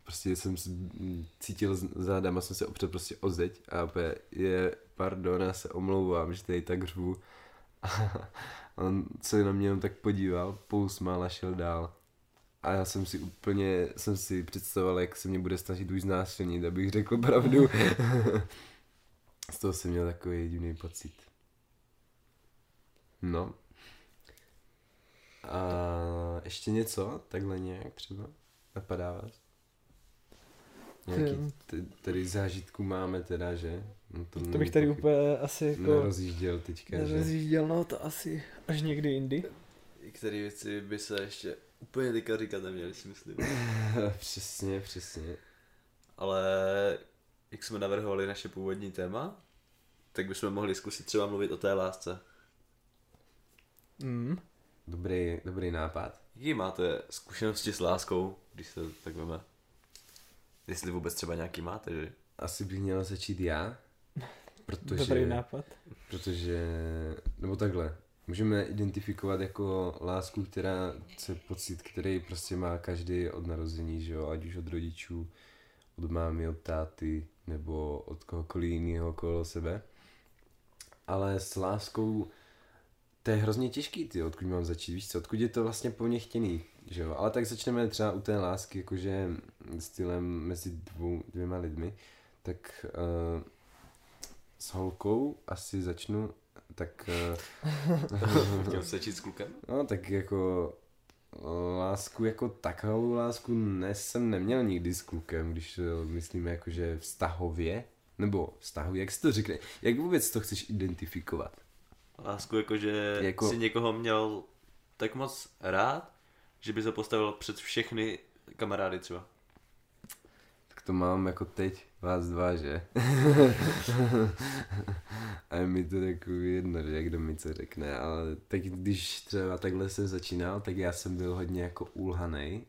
prostě jsem cítil zádama, jsem se opřel prostě o zeď a úplně je, pardon, já se omlouvám, že tady tak řvu. A on se na mě jenom tak podíval, pousmál a šel dál. A já jsem si úplně, jsem si představoval, jak se mě bude snažit už znásilnit, abych řekl pravdu. Z toho jsem měl takový divný pocit. No. A ještě něco, takhle nějak třeba? Napadá vás? Nějaký t- tady zážitku máme teda, že? No to, to bych tady úplně asi jako... Nerozjížděl teďka, nerozjížděl, že? no to asi až někdy jindy. Některé věci by se ještě úplně teďka říkat neměli, si myslím. přesně, přesně. Ale jak jsme navrhovali naše původní téma, tak bychom mohli zkusit třeba mluvit o té lásce. Mm. Dobrý, dobrý nápad. Jaký máte zkušenosti s láskou, když se tak veme? Jestli vůbec třeba nějaký máte, že? Asi bych měl začít já. Protože, Dobrý nápad. Protože, nebo takhle, můžeme identifikovat jako lásku, která je pocit, který prostě má každý od narození, že jo, ať už od rodičů, od mámy, od táty, nebo od kohokoliv jiného okolo sebe. Ale s láskou to je hrozně těžký, ty, odkud mám začít, víš co, odkud je to vlastně po mně chtěný, že jo, ale tak začneme třeba u té lásky, jakože stylem mezi dvou, dvěma lidmi, tak uh, s holkou asi začnu, tak... Uh, Chtěl začít s klukem? No, tak jako lásku jako takovou lásku ne, jsem neměl nikdy s klukem, když myslíme jakože vztahově, nebo vztahově, jak se to řekne, jak vůbec to chceš identifikovat? Lásku jako, že jako... si někoho měl tak moc rád, že by se postavil před všechny kamarády třeba. Tak to mám jako teď, vás dva, že? a je mi to takový jedno, že kdo mi co řekne, ale tak když třeba takhle jsem začínal, tak já jsem byl hodně jako ulhanej.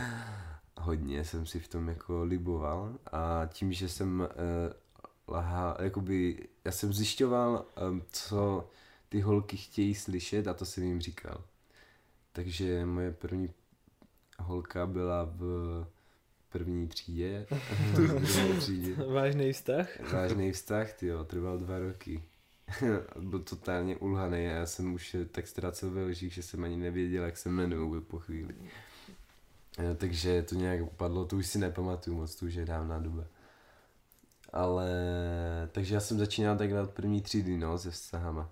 hodně jsem si v tom jako liboval a tím, že jsem uh, lahá, jakoby, já jsem zjišťoval, um, co ty holky chtějí slyšet a to jsem jim říkal. Takže moje první holka byla v první třídě. třídě. Vážný vztah? Vážný vztah, ty jo, trval dva roky. Byl totálně ulhaný a já jsem už tak ztracel ve lžích, že jsem ani nevěděl, jak se jmenuju po chvíli. Takže to nějak upadlo, to už si nepamatuju moc, to už je dávná doba. Ale, takže já jsem začínal takhle od první třídy, no, se vztahama.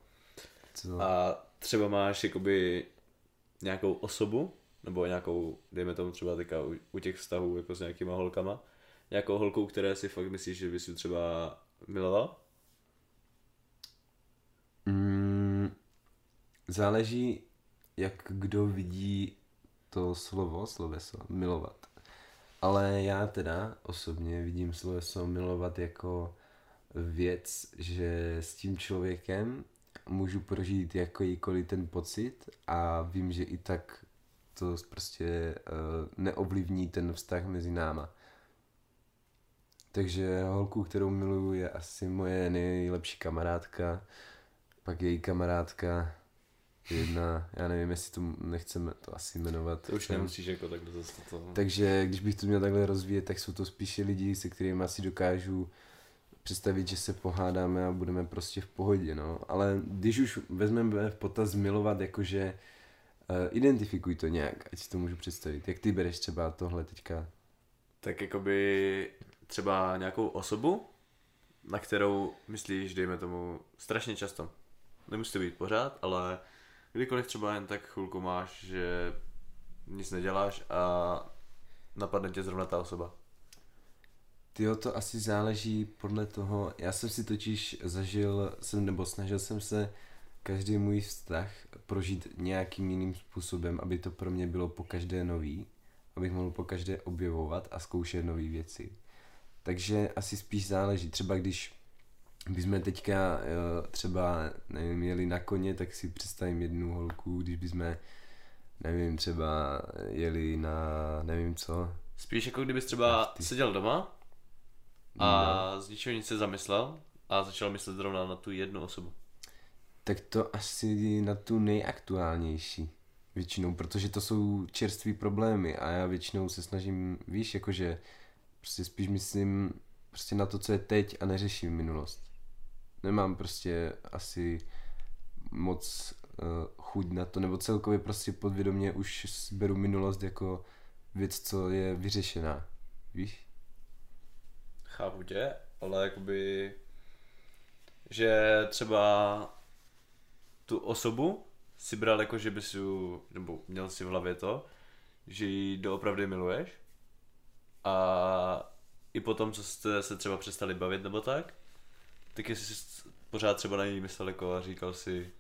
Co? A třeba máš jakoby nějakou osobu, nebo nějakou, dejme tomu třeba teďka u, u těch vztahů jako s nějakýma holkama, nějakou holkou, které si fakt myslíš, že bys ji třeba miloval? Mm, záleží, jak kdo vidí to slovo, sloveso, milovat. Ale já teda osobně vidím sloveso milovat jako věc, že s tím člověkem můžu prožít jakýkoliv ten pocit a vím, že i tak to prostě uh, neovlivní ten vztah mezi náma. Takže holku, kterou miluju, je asi moje nejlepší kamarádka, pak její kamarádka, jedna, já nevím, jestli to nechceme to asi jmenovat. To už nemusíš jako takhle zase to... Takže když bych to měl takhle rozvíjet, tak jsou to spíše lidi, se kterými asi dokážu představit, že se pohádáme a budeme prostě v pohodě, no. Ale když už vezmeme v potaz milovat, jakože uh, identifikuj to nějak, ať si to můžu představit. Jak ty bereš třeba tohle teďka? Tak jakoby třeba nějakou osobu, na kterou myslíš, dejme tomu, strašně často. Nemusí to být pořád, ale kdykoliv třeba jen tak chvilku máš, že nic neděláš a napadne tě zrovna ta osoba. Tyjo, to asi záleží podle toho, já jsem si totiž zažil, jsem, nebo snažil jsem se každý můj vztah prožít nějakým jiným způsobem, aby to pro mě bylo po každé nový, abych mohl po každé objevovat a zkoušet nové věci. Takže asi spíš záleží, třeba když bychom teďka jo, třeba, nevím, jeli na koně, tak si představím jednu holku, když bychom, nevím, třeba jeli na, nevím co. Spíš jako kdybys třeba Ach, ty. seděl doma a z ničeho nic se zamyslel a začal myslet zrovna na tu jednu osobu. Tak to asi na tu nejaktuálnější většinou, protože to jsou čerství problémy a já většinou se snažím, víš, jakože prostě spíš myslím prostě na to, co je teď a neřeším minulost. Nemám prostě asi moc uh, chuť na to, nebo celkově prostě podvědomě už beru minulost jako věc, co je vyřešená. Víš? Chápu tě, ale jakoby, že třeba tu osobu si bral jako, že bys ju, nebo měl si v hlavě to, že ji doopravdy miluješ a i potom, co jste se třeba přestali bavit nebo tak, tak jsi pořád třeba na ní myslel jako a říkal si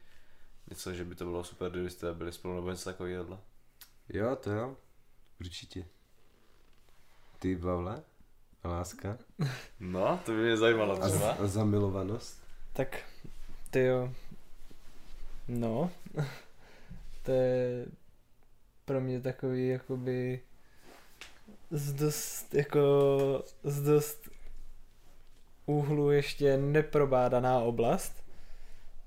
něco, že by to bylo super, kdybyste byli spolu nebo něco takového. Jo, to jo. Určitě. Ty, Pavle? A láska? No, to by mě zajímalo A, třeba. a zamilovanost? Tak, ty jo. No, to je pro mě takový jakoby z dost, jako z dost úhlu ještě neprobádaná oblast.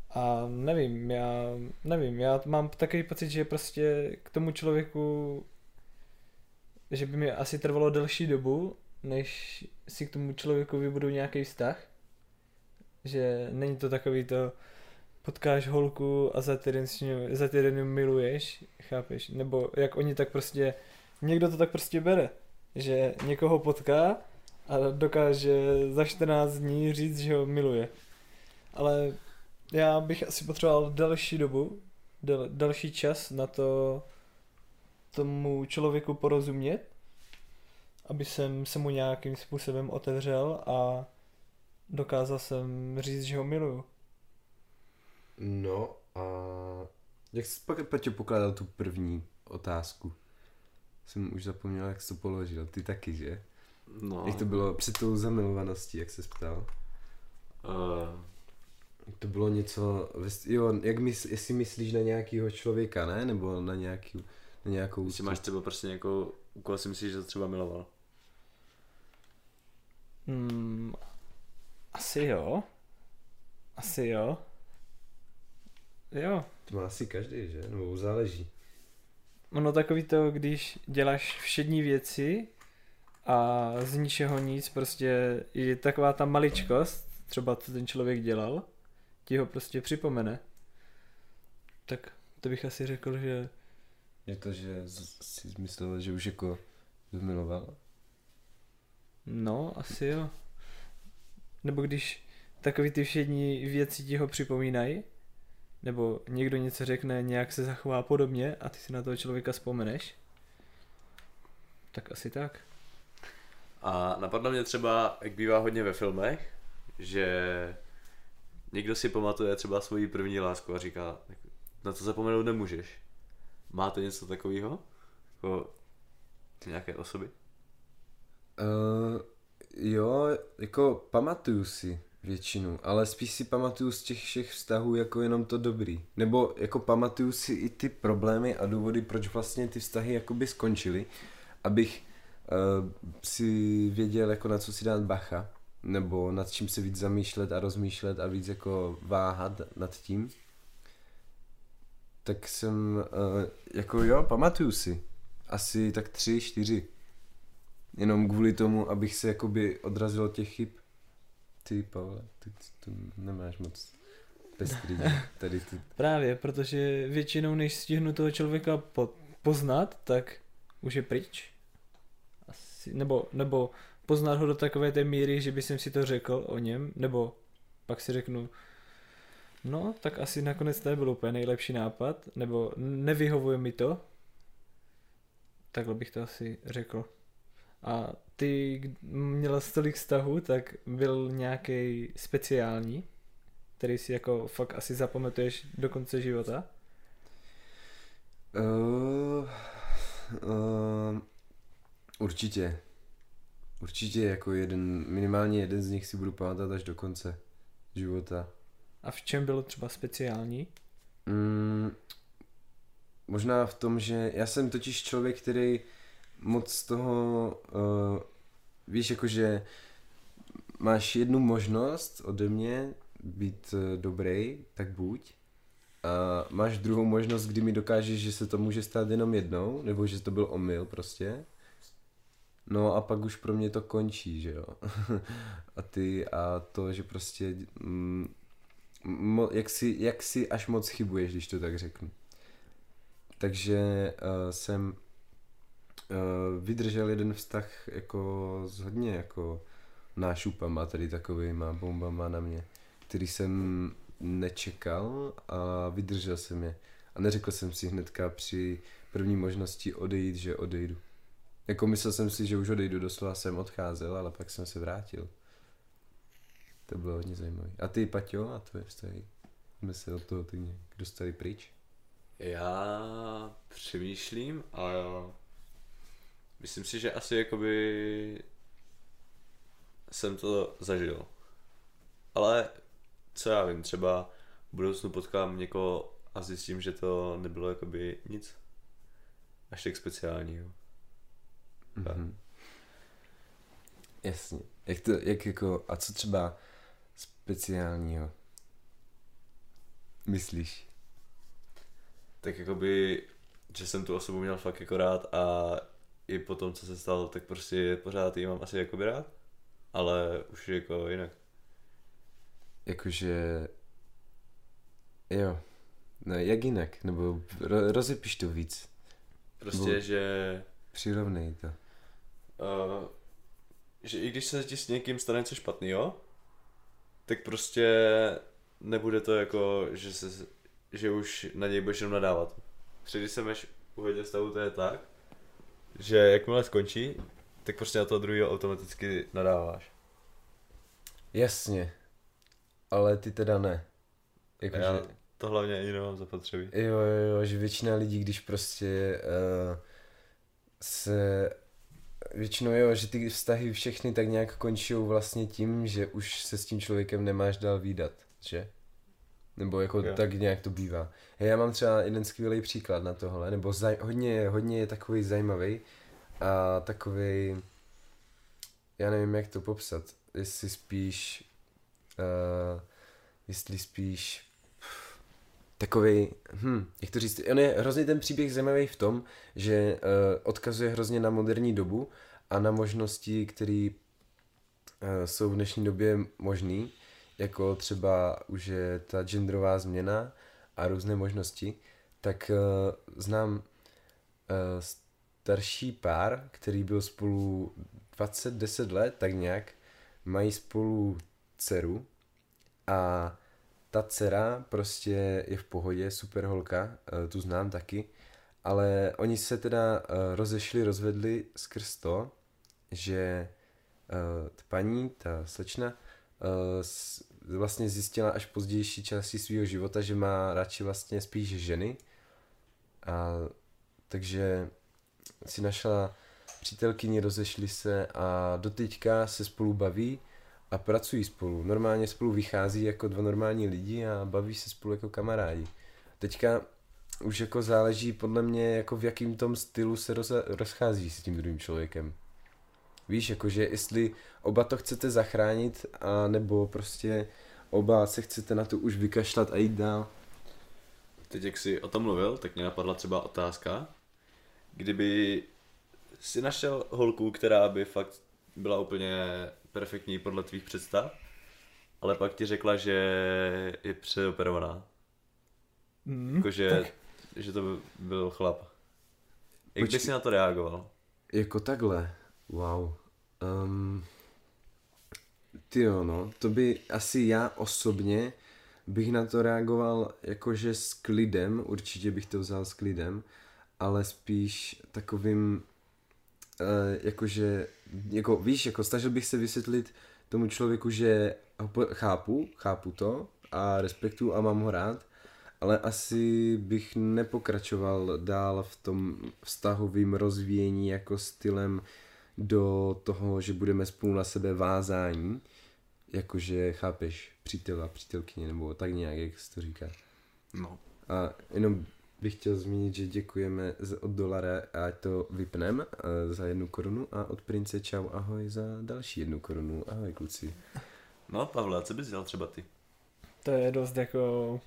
A nevím, já nevím, já mám takový pocit, že prostě k tomu člověku, že by mi asi trvalo delší dobu, než si k tomu člověku vybudu nějaký vztah. Že není to takový to, potkáš holku a za týden, ní- za týden miluješ, chápeš? Nebo jak oni tak prostě, někdo to tak prostě bere, že někoho potká a dokáže za 14 dní říct, že ho miluje. Ale já bych asi potřeboval další dobu, del, další čas na to tomu člověku porozumět, aby jsem se mu nějakým způsobem otevřel a dokázal jsem říct, že ho miluju. No a jak jsi pak Peťo pokládal tu první otázku? Jsem už zapomněl, jak jsi to položil. Ty taky, že? No, Jak to bylo před tou zamilovaností, jak se ptal? uh, to bylo něco, jo, jak mys, jestli myslíš na nějakého člověka, ne? Nebo na, nějaký, na nějakou... jestli máš třeba prostě někoho, u koho si myslíš, že to třeba miloval. Hmm, asi jo. Asi jo. Jo. To má asi každý, že? Nebo záleží. Ono takový to, když děláš všední věci a z ničeho nic, prostě je taková ta maličkost, třeba co ten člověk dělal, ti ho prostě připomene. Tak to bych asi řekl, že Je to, že z- si myslel, že už jako zmiloval? No, asi jo. Nebo když takový ty všední věci ti ho připomínají, nebo někdo něco řekne, nějak se zachová podobně a ty si na toho člověka vzpomeneš, tak asi tak. A napadlo mě třeba, jak bývá hodně ve filmech, že někdo si pamatuje třeba svoji první lásku a říká, na to zapomenout nemůžeš. Máte něco takového? Jako nějaké osoby? Uh, jo, jako pamatuju si většinu, ale spíš si pamatuju z těch všech vztahů jako jenom to dobrý. Nebo jako pamatuju si i ty problémy a důvody, proč vlastně ty vztahy jakoby skončily, abych uh, si věděl jako na co si dát bacha, nebo nad čím se víc zamýšlet a rozmýšlet a víc jako váhat nad tím. Tak jsem, uh, jako jo, pamatuju si. Asi tak tři, čtyři. Jenom kvůli tomu, abych se jakoby odrazil od těch chyb. Ty, Pavle, ty to nemáš moc pestrý. Tady ty. Právě, protože většinou, než stihnu toho člověka po, poznat, tak už je pryč. Asi, nebo, nebo poznat ho do takové té míry, že by jsem si to řekl o něm, nebo pak si řeknu, no, tak asi nakonec to nebyl úplně nejlepší nápad, nebo nevyhovuje mi to. Takhle bych to asi řekl. A ty k- měl tolik vztahu, tak byl nějaký speciální, který si jako fakt asi zapamatuješ do konce života? Uh, uh, určitě. Určitě jako jeden, minimálně jeden z nich si budu pamatovat až do konce života. A v čem bylo třeba speciální? Mm, možná v tom, že já jsem totiž člověk, který moc toho, uh, víš, jakože máš jednu možnost ode mě být uh, dobrý, tak buď. A máš druhou možnost, kdy mi dokážeš, že se to může stát jenom jednou, nebo že to byl omyl prostě. No a pak už pro mě to končí, že jo. a ty a to, že prostě mm, mo, jak, si, jak si až moc chybuješ, když to tak řeknu. Takže uh, jsem vydržel jeden vztah jako s hodně jako nášupama, tady takovýma bombama na mě, který jsem nečekal a vydržel jsem je. A neřekl jsem si hnedka při první možnosti odejít, že odejdu. Jako myslel jsem si, že už odejdu, doslova jsem odcházel, ale pak jsem se vrátil. To bylo hodně zajímavé. A ty, Paťo, a to je vztahy? Jsme se od toho ty nějak dostali pryč? Já přemýšlím a myslím si, že asi jakoby jsem to zažil. Ale co já vím, třeba v budoucnu potkám někoho a zjistím, že to nebylo jakoby nic až tak speciálního. Mm-hmm. Jasně. Jak to, jak jako, a co třeba speciálního? Myslíš? Tak jakoby, že jsem tu osobu měl fakt jako rád a i po tom, co se stalo, tak prostě pořád ji mám asi jakoby rád, ale už jako jinak. Jakože, jo, no jak jinak, nebo ro, rozepiš to víc. Prostě, Nebo- že Přirovnej to. Uh, že i když se ti s někým stane něco špatného, tak prostě nebude to jako, že, se, že už na něj budeš jenom nadávat. Protože když jsem až u hodně stavu, to je tak, že jakmile skončí, tak prostě na toho druhého automaticky nadáváš. Jasně. Ale ty teda ne. A Jakože, já to hlavně ani nemám zapotřebí. jo, jo, jo, že většina lidí, když prostě uh, se většinou jo, že ty vztahy všechny tak nějak končí vlastně tím, že už se s tím člověkem nemáš dál výdat, že? Nebo jako Jo. tak nějak to bývá. Já mám třeba jeden skvělý příklad na tohle, nebo zaj- hodně, hodně je takový zajímavý a takový, já nevím jak to popsat, jestli spíš, uh, jestli spíš takový, hm, jak to říct, on je hrozně ten příběh zajímavý v tom, že uh, odkazuje hrozně na moderní dobu a na možnosti, které uh, jsou v dnešní době možný, jako třeba už je ta genderová změna a různé možnosti, tak uh, znám uh, starší pár, který byl spolu 20-10 let, tak nějak, mají spolu dceru a ta dcera prostě je v pohodě, super holka, eh, tu znám taky, ale oni se teda rozešli, rozvedli skrz to, že ta paní, ta slečna, vlastně zjistila až pozdější části svého života, že má radši vlastně spíš ženy a takže si našla přítelkyni, rozešli se a doteďka se spolu baví a pracují spolu. Normálně spolu vychází jako dva normální lidi a baví se spolu jako kamarádi. Teďka už jako záleží podle mě jako v jakým tom stylu se roz, rozchází s tím druhým člověkem. Víš, jakože jestli oba to chcete zachránit a nebo prostě oba se chcete na to už vykašlat a jít dál. Teď jak jsi o tom mluvil, tak mě napadla třeba otázka, kdyby si našel holku, která by fakt byla úplně perfektní podle tvých představ, ale pak ti řekla, že je přeoperovaná. Mm, Jakože, že to byl chlap. Jak Počkej. bys si na to reagoval? Jako takhle, wow. Um, ty jo, no, to by asi já osobně bych na to reagoval jakože s klidem, určitě bych to vzal s klidem, ale spíš takovým, uh, jakože, jako víš, jako snažil bych se vysvětlit tomu člověku, že chápu, chápu to a respektuju a mám ho rád, ale asi bych nepokračoval dál v tom vztahovém rozvíjení jako stylem do toho, že budeme spolu na sebe vázání, jakože chápeš přítel a přítelkyně, nebo tak nějak, jak se to říká. No. A jenom bych chtěl zmínit, že děkujeme od dolara, ať to vypnem za jednu korunu a od prince čau ahoj za další jednu korunu. Ahoj kluci. No, Pavle, a co bys dělal třeba ty? To je dost jako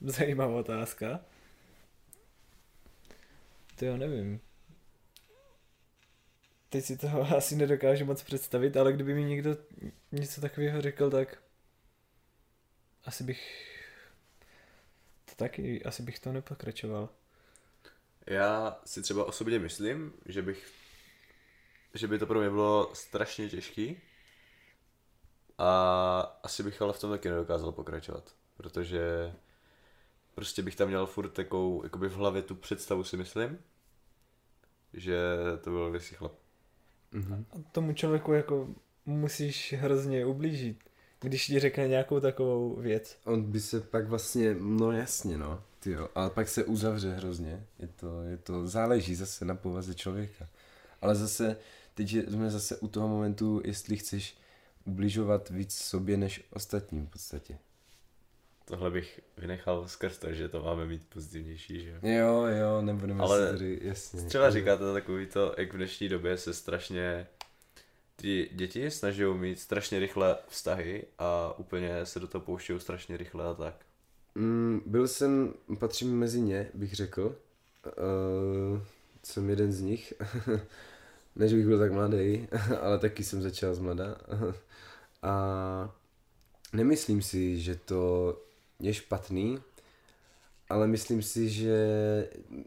zajímavá otázka. To jo, nevím. Teď si toho asi nedokážu moc představit, ale kdyby mi někdo něco takového řekl, tak asi bych to taky, asi bych to nepokračoval. Já si třeba osobně myslím, že bych, že by to pro mě bylo strašně těžký a asi bych ale v tom taky nedokázal pokračovat, protože prostě bych tam měl furt takovou, jakoby v hlavě tu představu si myslím, že to byl věcí chlap. Mhm. A tomu člověku jako musíš hrozně ublížit, když ti řekne nějakou takovou věc. On by se pak vlastně, no jasně no, tyjo, ale pak se uzavře hrozně. Je to, je to, záleží zase na povaze člověka. Ale zase, teď jsme zase u toho momentu, jestli chceš ubližovat víc sobě než ostatním v podstatě. Tohle bych vynechal skrz to, že to máme mít pozitivnější, že jo. Jo, jo, nebudeme Ale si tady, jasně. Třeba říkáte takový to, jak v dnešní době se strašně ty děti snaží mít strašně rychle vztahy a úplně se do toho pouštějí strašně rychle a tak. Mm, byl jsem, patřím mezi ně, bych řekl. Uh, jsem jeden z nich. ne, že bych byl tak mladý, ale taky jsem začal z mlada. A nemyslím si, že to je špatný, ale myslím si, že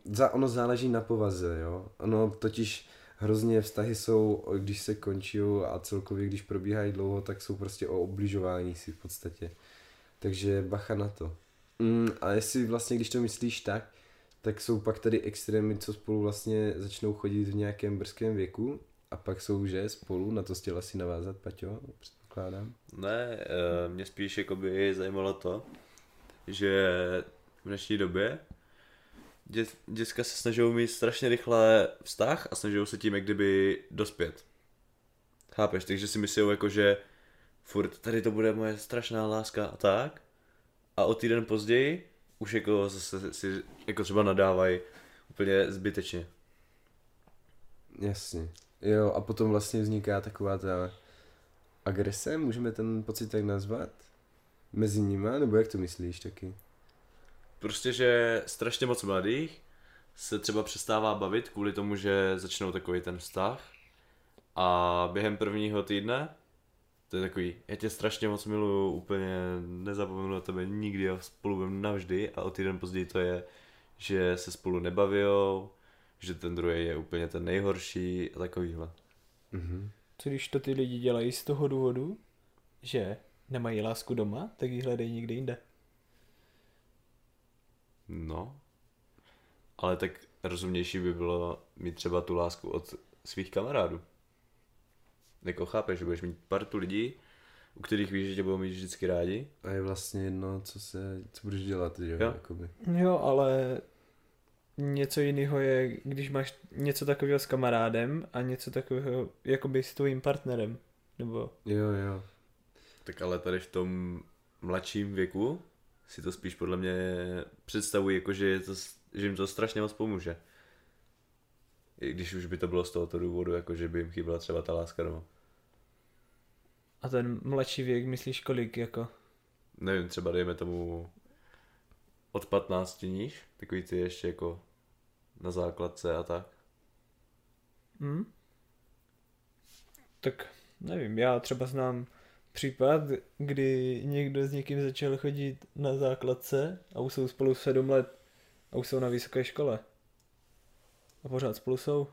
za, ono záleží na povaze, jo. Ono totiž hrozně vztahy jsou, když se končí a celkově, když probíhají dlouho, tak jsou prostě o obližování si v podstatě. Takže bacha na to. Mm, a jestli vlastně, když to myslíš tak, tak jsou pak tady extrémy, co spolu vlastně začnou chodit v nějakém brzkém věku a pak jsou, že spolu, na to chtěl asi navázat, Paťo, předpokládám. Ne, eh, mě spíš jakoby zajímalo to, že v dnešní době dět, děcka se snaží mít strašně rychle vztah a snaží se tím jak kdyby dospět. Chápeš? Takže si myslí jako, že furt tady to bude moje strašná láska a tak. A o týden později už jako zase si jako třeba nadávají úplně zbytečně. Jasně. Jo, a potom vlastně vzniká taková ta agrese, můžeme ten pocit tak nazvat? Mezi nima, nebo jak to myslíš taky? Prostě, že strašně moc mladých se třeba přestává bavit kvůli tomu, že začnou takový ten vztah a během prvního týdne to je takový, já tě strašně moc miluju, úplně nezapomenu na tebe nikdy a spolu budeme navždy a o týden později to je, že se spolu nebavijou, že ten druhý je úplně ten nejhorší a takovýhle. Mhm. Co když to ty lidi dělají z toho důvodu, že nemají lásku doma, tak ji hledají někde jinde. No, ale tak rozumnější by bylo mít třeba tu lásku od svých kamarádů. Jako chápeš, že budeš mít partu lidí, u kterých víš, že tě budou mít vždycky rádi. A je vlastně jedno, co se, co budeš dělat, že jo, Jo. jakoby. Jo, ale něco jiného je, když máš něco takového s kamarádem a něco takového jakoby s tvým partnerem. Nebo Jo, jo. Tak ale tady v tom mladším věku si to spíš podle mě představují, jako že, je to, že jim to strašně moc pomůže. I když už by to bylo z tohoto důvodu, jako že by jim chyběla třeba ta láska doma. a ten mladší věk, myslíš kolik jako? Nevím, třeba dejme tomu od 15 níž, takový ty ještě jako na základce a tak. Hm? Tak nevím, já třeba znám případ, kdy někdo s někým začal chodit na základce a už jsou spolu sedm let a už jsou na vysoké škole. A pořád spolu jsou.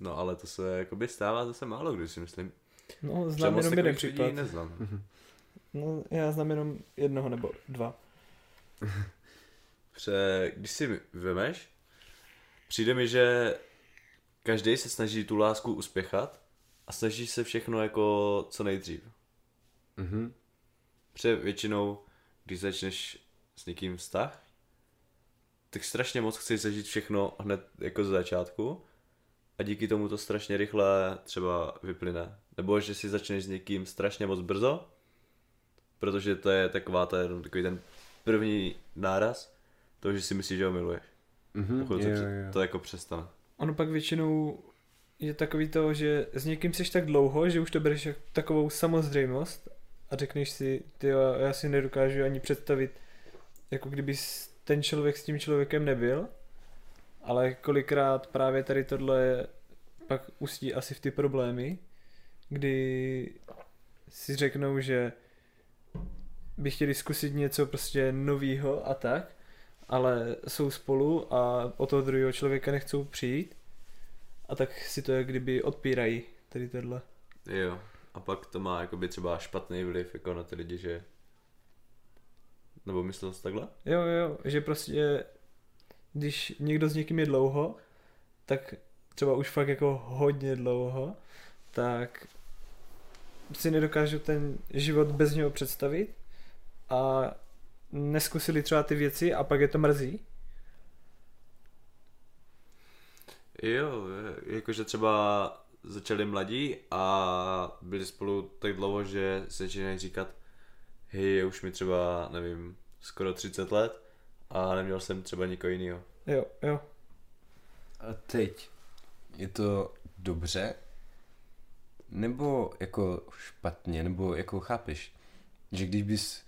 No ale to se jakoby stává zase málo kdy si myslím. No, znám jenom jeden případ. neznám. No, já znám jenom jednoho nebo dva. Pře, když si vemeš, přijde mi, že každý se snaží tu lásku uspěchat a snaží se všechno jako co nejdřív. Mhm. Protože většinou, když začneš s někým vztah, tak strašně moc chceš zažít všechno hned jako z začátku a díky tomu to strašně rychle třeba vyplyne. nebo že si začneš s někým strašně moc brzo, protože to je taková ten, takový ten první náraz, to, že si myslíš, že ho miluješ. Mhm, Pokud jo, to, jo. to jako přestane. Ono pak většinou je takový to, že s někým jsi tak dlouho, že už to bereš takovou samozřejmost a řekneš si, ty já si nedokážu ani představit, jako kdyby ten člověk s tím člověkem nebyl, ale kolikrát právě tady tohle pak ustí asi v ty problémy, kdy si řeknou, že by chtěli zkusit něco prostě novýho a tak, ale jsou spolu a o toho druhého člověka nechcou přijít a tak si to jak kdyby odpírají tady tohle. Jo. A pak to má jakoby třeba špatný vliv jako na ty lidi, že... Nebo myslel jsi takhle? Jo, jo, že prostě když někdo s někým je dlouho, tak třeba už fakt jako hodně dlouho, tak si nedokážu ten život bez něho představit a neskusili třeba ty věci a pak je to mrzí. Jo, jakože třeba začali mladí a byli spolu tak dlouho, že se začínají říkat hej, je už mi třeba, nevím, skoro 30 let a neměl jsem třeba nikoho jiného. Jo, jo. A teď je to dobře? Nebo jako špatně? Nebo jako chápeš? Že když bys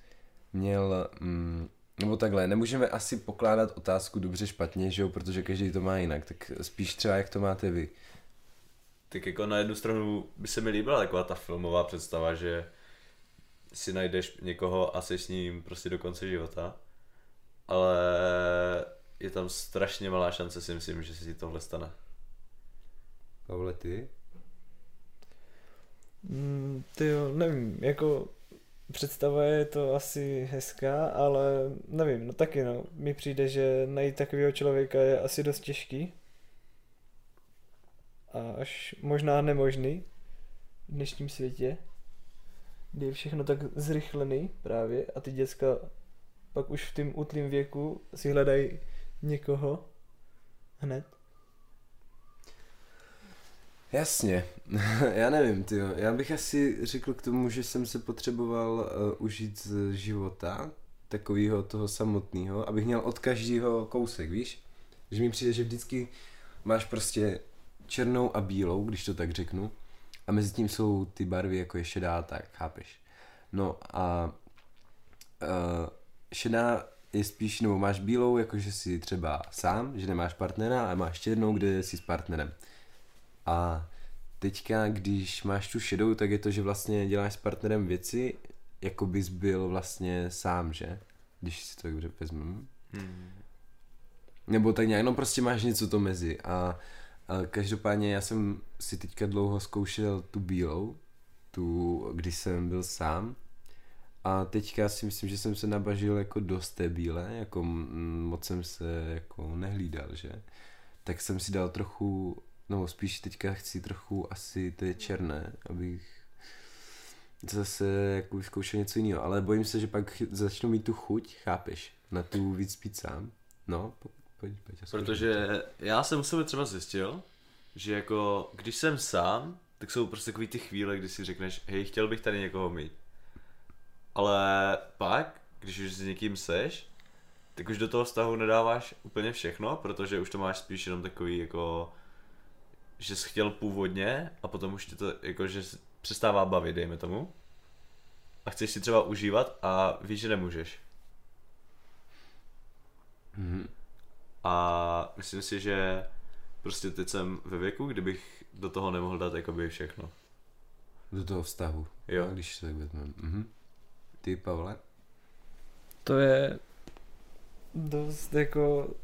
měl... Mm, nebo takhle, nemůžeme asi pokládat otázku dobře špatně, že jo, protože každý to má jinak, tak spíš třeba jak to máte vy. Tak jako na jednu stranu by se mi líbila taková ta filmová představa, že si najdeš někoho a jsi s ním prostě do konce života, ale je tam strašně malá šance si myslím, že se ti tohle stane. Pavle, ty? Mm, ty jo, nevím, jako představa je to asi hezká, ale nevím, no taky no, mi přijde, že najít takového člověka je asi dost těžký. A až možná nemožný v dnešním světě, kdy je všechno tak zrychlený právě a ty děcka pak už v tom útlým věku si hledají někoho hned. Jasně, já nevím, ty já bych asi řekl k tomu, že jsem se potřeboval uh, užít z života, takového toho samotného, abych měl od každého kousek, víš? Že mi přijde, že vždycky máš prostě černou a bílou, když to tak řeknu, a mezi tím jsou ty barvy jako je šedá, tak chápeš. No a uh, šedá je spíš, nebo máš bílou, jakože jsi třeba sám, že nemáš partnera, a máš černou, kde jsi s partnerem. A teďka, když máš tu šedou, tak je to, že vlastně děláš s partnerem věci, jako bys byl vlastně sám, že? Když si to tak dobře vezmu. Hmm. Nebo tak nějak, no prostě máš něco to mezi. A, a každopádně já jsem si teďka dlouho zkoušel tu bílou, tu, když jsem byl sám. A teďka si myslím, že jsem se nabažil jako dost té bílé, jako moc jsem se jako nehlídal, že? Tak jsem si dal trochu, no spíš teďka chci trochu asi té černé, abych zase jako vyzkoušel něco jiného, ale bojím se, že pak začnu mít tu chuť, chápeš, na tu víc pít sám. No, po- pojď, pojď. Protože já jsem u sebe třeba zjistil, že jako když jsem sám, tak jsou prostě takový ty chvíle, kdy si řekneš, hej, chtěl bych tady někoho mít. Ale pak, když už s někým seš, tak už do toho vztahu nedáváš úplně všechno, protože už to máš spíš jenom takový jako, že jsi chtěl původně a potom už tě to jako, že přestává bavit, dejme tomu. A chceš si třeba užívat a víš, že nemůžeš. Mhm. A myslím si, že prostě teď jsem ve věku, kdybych do toho nemohl dát jakoby všechno. Do toho vztahu. Jo. No, když se tak vezmeme. Mhm. Ty, Pavle? To je dost jako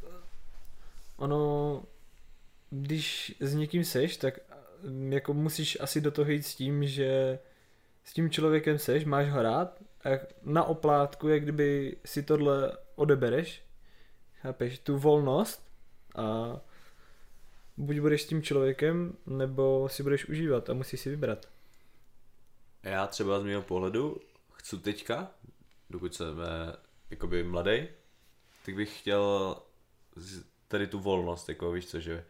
ono, když s někým seš, tak mm, jako musíš asi do toho jít s tím, že s tím člověkem seš, máš ho rád a na oplátku, jak kdyby si tohle odebereš, chápeš, tu volnost a buď budeš s tím člověkem, nebo si budeš užívat a musíš si vybrat. Já třeba z mého pohledu chci teďka, dokud jsem eh, jakoby mladý, tak bych chtěl tady tu volnost, jako víš co, že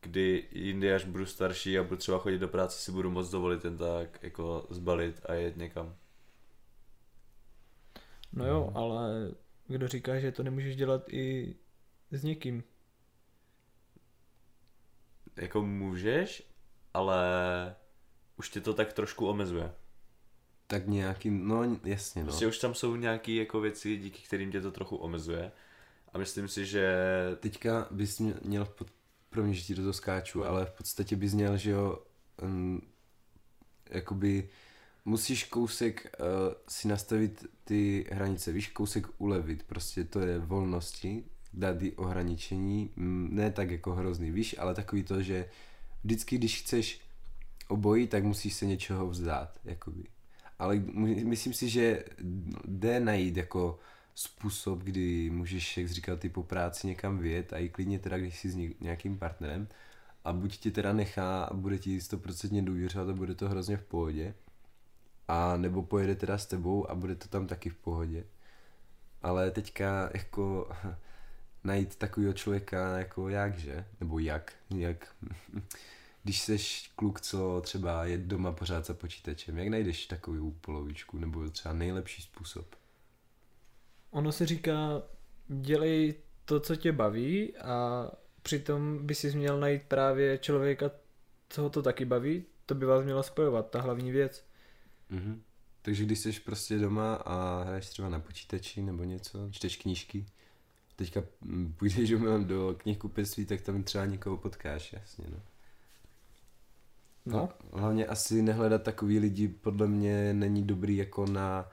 kdy jindy, až budu starší a budu třeba chodit do práce, si budu moc dovolit jen tak jako zbalit a jet někam. No jo, ale kdo říká, že to nemůžeš dělat i s někým? Jako můžeš, ale už tě to tak trošku omezuje. Tak nějaký, no jasně no. Prostě už tam jsou nějaké jako věci, díky kterým tě to trochu omezuje. A myslím si, že Teďka bys mě- měl, pod, promiň, že ti do toho skáču, ale v podstatě bys měl, že jo, um, jakoby musíš kousek uh, si nastavit ty hranice, víš, kousek ulevit, prostě to je volnosti, dát ohraničení, ne tak jako hrozný, víš, ale takový to, že vždycky, když chceš obojí, tak musíš se něčeho vzdát, jakoby. Ale myslím si, že jde najít jako způsob, kdy můžeš, jak říkal, ty po práci někam vyjet a i klidně teda, když jsi s nějakým partnerem a buď tě teda nechá a bude ti stoprocentně důvěřovat a bude to hrozně v pohodě, a nebo pojede teda s tebou a bude to tam taky v pohodě. Ale teďka jako najít takového člověka jako jak, že? Nebo jak? Jak? Když seš kluk, co třeba je doma pořád za počítačem, jak najdeš takovou polovičku? Nebo třeba nejlepší způsob? Ono se říká, dělej to, co tě baví a přitom by si měl najít právě člověka, co ho to taky baví, to by vás mělo spojovat, ta hlavní věc. Mhm. Takže když jsi prostě doma a hraješ třeba na počítači nebo něco, čteš knížky, teďka mm, půjdeš omylem do knihkupectví, tak tam třeba někoho potkáš, jasně, no. No, Hlavně asi nehledat takový lidi podle mě není dobrý jako na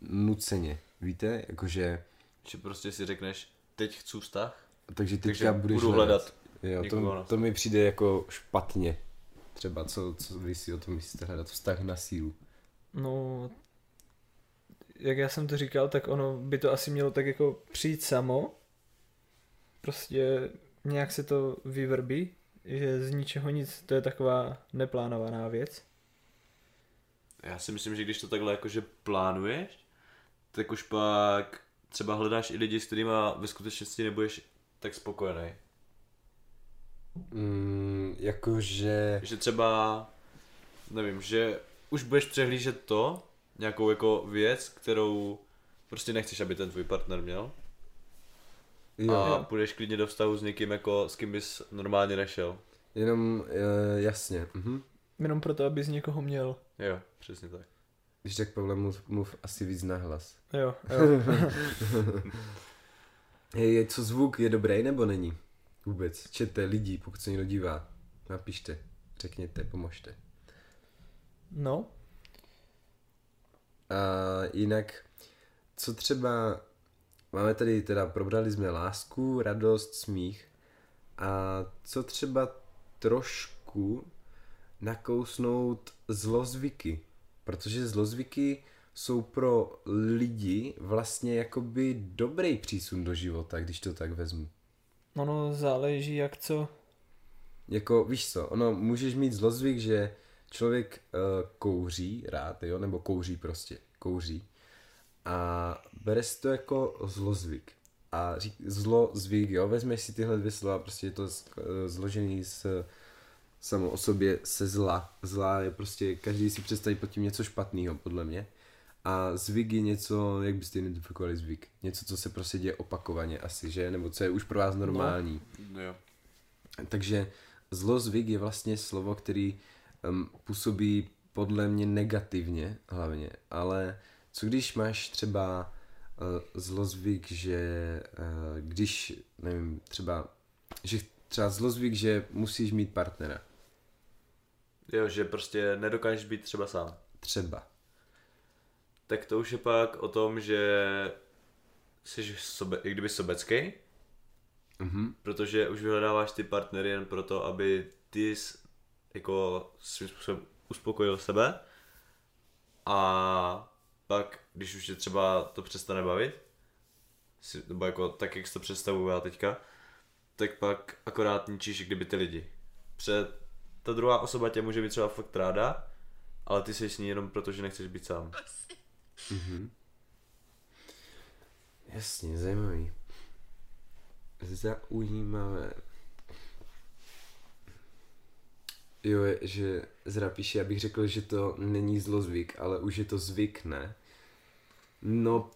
nuceně, víte, jakože, že prostě si řekneš, teď chci vztah, takže teďka takže budeš budu hledat. Jo, někoho to, to mi přijde jako špatně. Třeba, co, co vy si o tom myslíte, hledat vztah na sílu. no, jak já jsem to říkal, tak ono by to asi mělo tak jako přijít samo. Prostě nějak se to vyvrbí, že z ničeho nic, to je taková neplánovaná věc. Já si myslím, že když to takhle jakože plánuješ, tak už pak třeba hledáš i lidi, s kterými ve skutečnosti nebudeš tak spokojený. Mm, jakože... Že třeba, nevím, že už budeš přehlížet to, nějakou jako věc, kterou prostě nechceš, aby ten tvůj partner měl. Jo, a půjdeš klidně do vztahu s někým, jako, s kým bys normálně nešel. jenom uh, jasně. Mhm. Jenom proto, aby z někoho měl. Jo, přesně tak. Když tak Pavle, mluv, mluv asi víc nahlas. Jo, jo. Hej, je, co zvuk je dobrý nebo není? Vůbec. Čete lidi, pokud se někdo dívá. Napište, řekněte, pomožte. No, A jinak, co třeba, máme tady teda, probrali jsme lásku, radost, smích. A co třeba trošku nakousnout zlozvyky. Protože zlozvyky jsou pro lidi vlastně jakoby dobrý přísun do života, když to tak vezmu. ono záleží jak co. Jako, víš co, ono, můžeš mít zlozvyk, že člověk uh, kouří rád, jo, nebo kouří prostě, kouří. A bere si to jako zlozvyk. A řík, zlozvyk, jo, vezmeš si tyhle dvě slova, prostě je to z, eh, zložený z samo o sobě se zla. Zla je prostě, každý si představí pod tím něco špatného, podle mě. A zvyk je něco, jak byste identifikovali zvyk? Něco, co se prostě děje opakovaně asi, že? Nebo co je už pro vás normální. No jo. Takže zlozvyk je vlastně slovo, který um, působí podle mě negativně hlavně, ale co když máš třeba uh, zlozvyk, že uh, když, nevím, třeba, že třeba zlozvyk, že musíš mít partnera, Jo, že prostě nedokážeš být třeba sám. třeba. Tak to už je pak o tom, že jsi sobe, i kdyby sobecký, Mhm. protože už vyhledáváš ty partnery jen proto, aby ty jsi jako svým způsobem uspokojil sebe a pak, když už tě třeba to přestane bavit, si, nebo jako tak, jak si to představuju já teďka, tak pak akorát ničíš kdyby ty lidi. Před ta druhá osoba tě může být třeba fakt ráda, ale ty jsi s ní jenom proto, že nechceš být sám. Mhm. Jasně, zajímavý. Zaujímavé. Jo, že Zra píše, já bych řekl, že to není zlozvyk, ale už je to zvyk, ne? No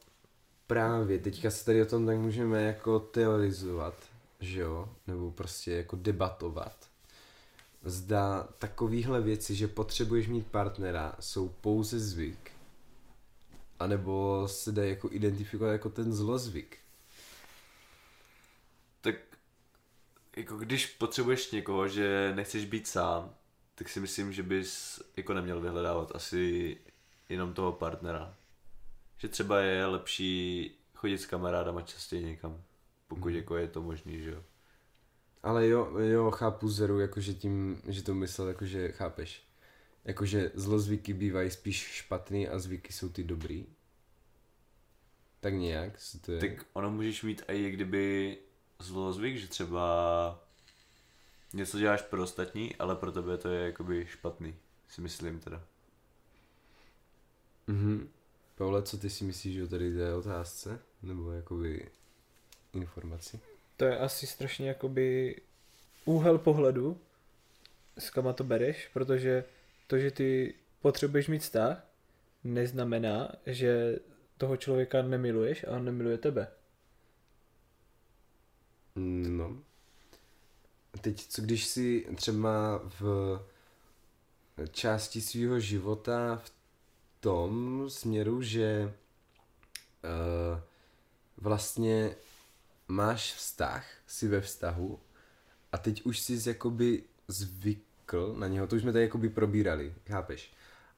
právě, teďka se tady o tom tak můžeme jako teorizovat, že jo? Nebo prostě jako debatovat. Zda takovýhle věci, že potřebuješ mít partnera, jsou pouze zvyk. A nebo se dá jako identifikovat jako ten zlozvyk. Tak jako když potřebuješ někoho, že nechceš být sám, tak si myslím, že bys jako neměl vyhledávat asi jenom toho partnera. Že třeba je lepší chodit s kamarádama častěji někam, pokud jako je to možný, že jo. Ale jo, jo, chápu Zeru, jakože tím, že to myslel, jakože chápeš. Jakože zlozvyky bývají spíš špatný a zvyky jsou ty dobrý. Tak nějak se to je. Tak ono můžeš mít i kdyby zlozvyk, že třeba něco děláš pro ostatní, ale pro tebe to je jakoby špatný, si myslím teda. Mhm. Pavle, co ty si myslíš o tady té otázce? Nebo jakoby informaci? To je asi strašně jakoby úhel pohledu, s kama to bereš, protože to, že ty potřebuješ mít vztah, neznamená, že toho člověka nemiluješ a on nemiluje tebe. No. Teď, co když si třeba v části svého života v tom směru, že uh, vlastně máš vztah, si ve vztahu a teď už jsi jakoby zvykl na něho, to už jsme tady jakoby probírali, chápeš?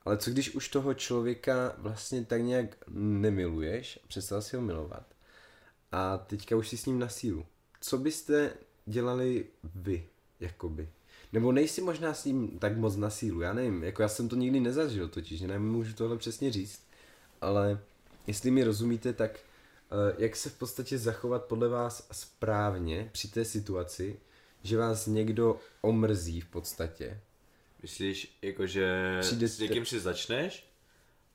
Ale co když už toho člověka vlastně tak nějak nemiluješ, přestal si ho milovat a teďka už jsi s ním na sílu. Co byste dělali vy, jakoby? Nebo nejsi možná s ním tak moc na sílu, já nevím, jako já jsem to nikdy nezažil totiž, nemůžu tohle přesně říct, ale jestli mi rozumíte, tak jak se v podstatě zachovat podle vás správně při té situaci, že vás někdo omrzí v podstatě. Myslíš, jakože Přijde s někým si začneš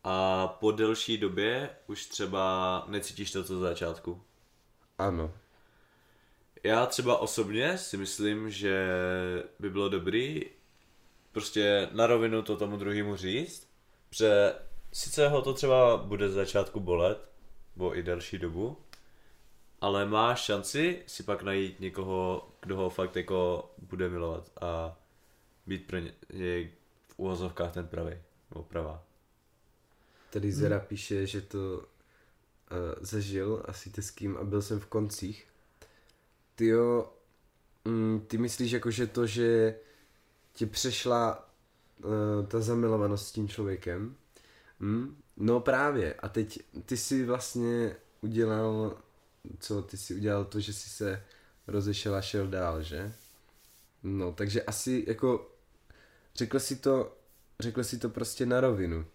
a po delší době už třeba necítíš to, co z začátku. Ano. Já třeba osobně si myslím, že by bylo dobrý prostě na rovinu to tomu druhému říct, protože sice ho to třeba bude z začátku bolet, nebo i delší dobu, ale má šanci si pak najít někoho, kdo ho fakt jako bude milovat a být pro něj v úvozovkách ten pravý, nebo pravá. Tady Zera píše, že to uh, zažil asi ty s kým a byl jsem v koncích. Ty jo, mm, ty myslíš jako, že to, že ti přešla uh, ta zamilovanost s tím člověkem? Mm? No právě. A teď ty si vlastně udělal, co ty si udělal to, že jsi se rozešel a šel dál, že? No, takže asi jako řekl si to, řekl si to prostě na rovinu.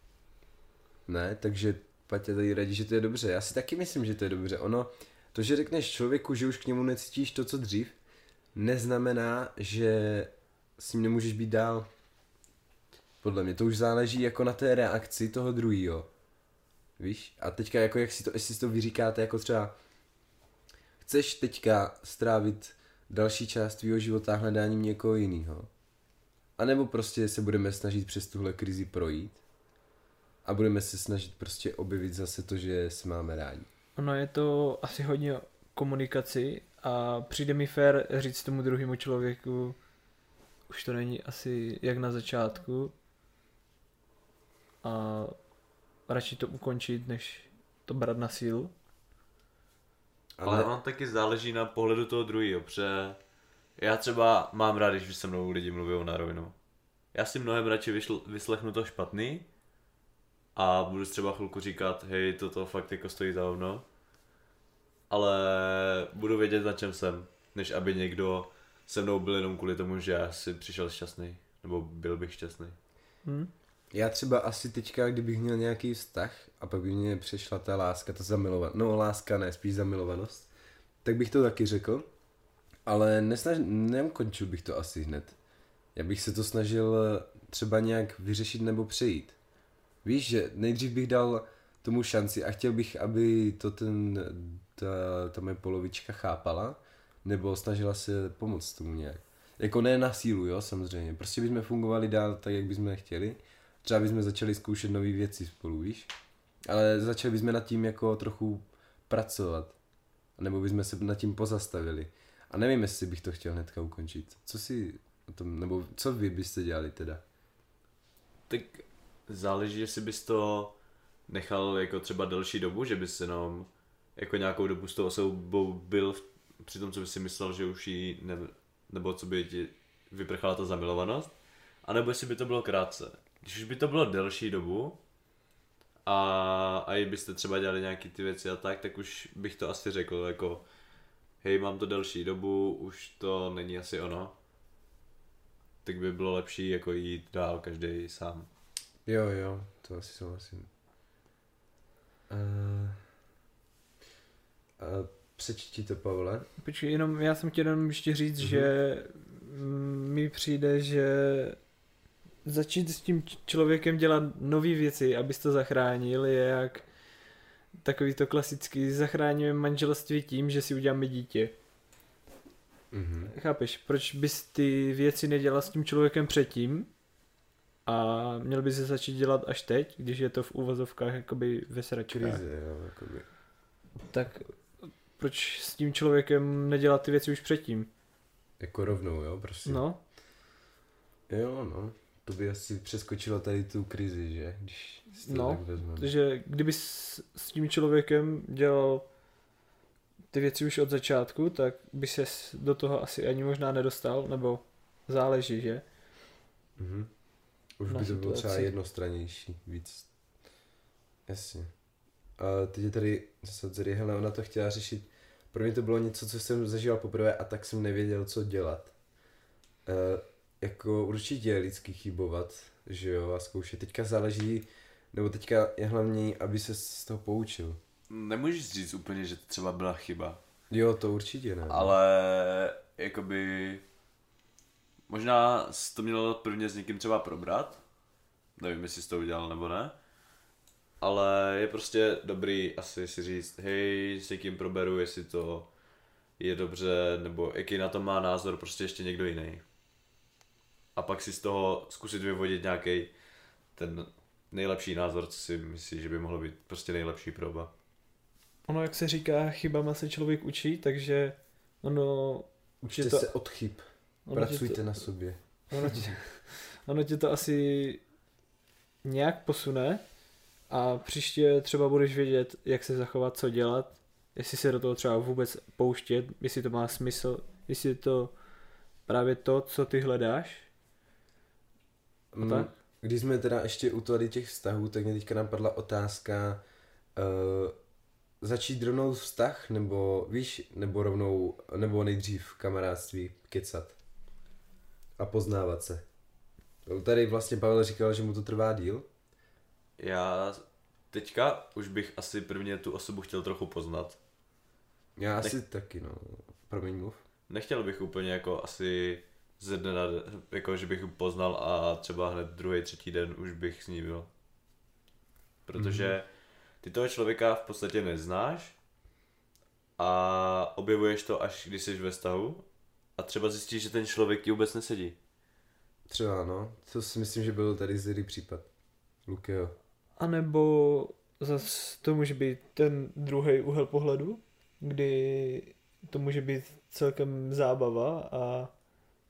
Ne, takže Patě tady radí, že to je dobře. Já si taky myslím, že to je dobře. Ono, to, že řekneš člověku, že už k němu necítíš to, co dřív, neznamená, že s ním nemůžeš být dál. Podle mě to už záleží jako na té reakci toho druhého. Víš? A teďka jako jak si to, jestli si to vyříkáte jako třeba chceš teďka strávit další část tvýho života hledáním někoho jiného. A nebo prostě se budeme snažit přes tuhle krizi projít a budeme se snažit prostě objevit zase to, že se máme rádi. Ono je to asi hodně komunikaci a přijde mi fér říct tomu druhému člověku, už to není asi jak na začátku a radši to ukončit, než to brát na sílu. Ale, ale on taky záleží na pohledu toho druhého, protože já třeba mám rád, když se mnou lidi mluví na rovinu. Já si mnohem radši vyšl, vyslechnu to špatný a budu třeba chvilku říkat, hej, toto fakt jako stojí za hovno. Ale budu vědět, na čem jsem, než aby někdo se mnou byl jenom kvůli tomu, že já si přišel šťastný, nebo byl bych šťastný. Hm? Já třeba asi teďka, kdybych měl nějaký vztah a pak by mě přešla ta láska, ta zamilovanost, no láska ne, spíš zamilovanost, tak bych to taky řekl, ale nesnaž, neukončil bych to asi hned. Já bych se to snažil třeba nějak vyřešit nebo přejít. Víš, že nejdřív bych dal tomu šanci a chtěl bych, aby to ten, ta, ta moje polovička chápala, nebo snažila se pomoct tomu nějak. Jako ne na sílu, jo, samozřejmě. Prostě bychom fungovali dál tak, jak bychom chtěli. Třeba bychom začali zkoušet nové věci spolu, víš? Ale začali bychom nad tím jako trochu pracovat. Nebo bychom se nad tím pozastavili. A nevím, jestli bych to chtěl hnedka ukončit. Co si o tom, nebo co vy byste dělali teda? Tak záleží, jestli bys to nechal jako třeba delší dobu, že bys jenom jako nějakou dobu s tou osobou byl v, při tom, co bys si myslel, že už jí ne, nebo co by ti vyprchala ta zamilovanost, anebo jestli by to bylo krátce. Když už by to bylo delší dobu a, a i byste třeba dělali nějaký ty věci a tak, tak už bych to asi řekl jako hej, mám to delší dobu, už to není asi ono. Tak by bylo lepší jako jít dál každý sám. Jo, jo, to asi souhlasím. Uh, uh, přečti to, Pavle. Počkej, jenom, já jsem chtěl jenom ještě říct, mm-hmm. že mm, mi přijde, že začít s tím člověkem dělat nové věci, abys to zachránil, je jak takový to klasický, zachráníme manželství tím, že si uděláme dítě. Mm-hmm. Chápeš, proč bys ty věci nedělal s tím člověkem předtím a měl bys se začít dělat až teď, když je to v úvozovkách jakoby ve sračkách. Krize, jo, jakoby. Tak proč s tím člověkem nedělat ty věci už předtím? Jako rovnou, jo, prostě. No, Jo, no. To by asi přeskočilo tady tu krizi, že? Když si to No, tak vezmeme. že kdyby s, s tím člověkem dělal ty věci už od začátku, tak by se do toho asi ani možná nedostal, nebo záleží, že? Mhm. Už na by to bylo třeba situaci. jednostrannější, víc. Jasně. A teď je tady zase od Zary, hele, ona to chtěla řešit. Pro mě to bylo něco, co jsem zažíval poprvé a tak jsem nevěděl, co dělat. E, jako určitě je lidský chybovat, že jo, a zkoušet. Teďka záleží, nebo teďka je hlavní, aby se z toho poučil. Nemůžeš říct úplně, že to třeba byla chyba, Jo, to určitě ne. ale jakoby možná jsi to měl prvně s někým třeba probrat, nevím, jestli jsi to udělal nebo ne, ale je prostě dobrý asi si říct, hej, s někým proberu, jestli to je dobře, nebo jaký na to má názor prostě ještě někdo jiný. A pak si z toho zkusit vyvodit nějaký ten nejlepší názor, co si myslíš, že by mohlo být prostě nejlepší pro oba. Ono, jak se říká, chybama se člověk učí, takže ono... Učte to- se od chyb. ono Pracujte to, na sobě. Ono tě, ono tě to asi nějak posune a příště třeba budeš vědět, jak se zachovat, co dělat, jestli se do toho třeba vůbec pouštět, jestli to má smysl, jestli je to právě to, co ty hledáš. Mm, tak? Když jsme teda ještě u tady těch vztahů, tak mě teďka napadla otázka uh, začít rovnou vztah, nebo víš, nebo rovnou, nebo nejdřív kamarádství, kecat a poznávat se. Tady vlastně Pavel říkal, že mu to trvá díl. Já teďka už bych asi prvně tu osobu chtěl trochu poznat. Já asi taky, no. Promiň, mluv. Nechtěl bych úplně jako asi ze dne na den, jako že bych ji poznal a třeba hned druhý, třetí den už bych s ní byl. Protože ty toho člověka v podstatě neznáš a objevuješ to až když jsi ve vztahu a třeba zjistíš, že ten člověk ti vůbec nesedí. Třeba, no. To si myslím, že byl tady zlý případ. Lukeo. A nebo zas to může být ten druhý úhel pohledu, kdy to může být celkem zábava a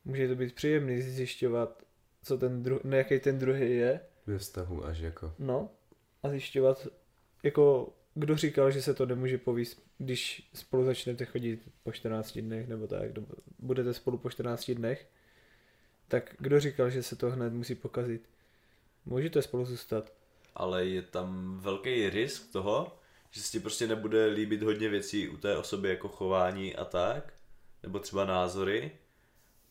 může to být příjemný zjišťovat, co ten dru- ne, jaký ten druhý je, Ve vztahu až jako. no, a zjišťovat, jako kdo říkal, že se to nemůže povíst, když spolu začnete chodit po 14 dnech, nebo tak, nebo budete spolu po 14 dnech, tak kdo říkal, že se to hned musí pokazit? Můžete spolu zůstat. Ale je tam velký risk toho, že se ti prostě nebude líbit hodně věcí u té osoby jako chování a tak, nebo třeba názory.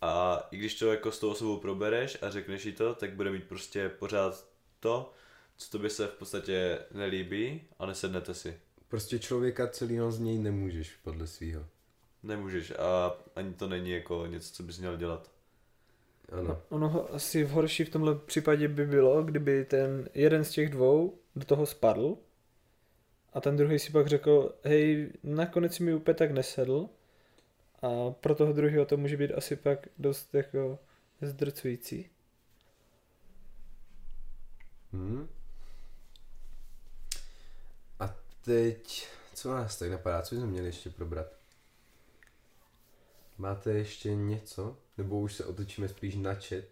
A i když to jako s tou osobou probereš a řekneš jí to, tak bude mít prostě pořád to, co tobě se v podstatě nelíbí a nesednete si. Prostě člověka celého z něj nemůžeš podle svýho. Nemůžeš a ani to není jako něco, co bys měl dělat. Ano. No, ono ho- asi v horší v tomhle případě by bylo, kdyby ten jeden z těch dvou do toho spadl a ten druhý si pak řekl, hej, nakonec si mi úplně tak nesedl A pro toho druhého to může být asi pak dost jako zdrcující. Hmm. A teď, co nás tak napadá, co jsme měli ještě probrat? Máte ještě něco? Nebo už se otočíme spíš na chat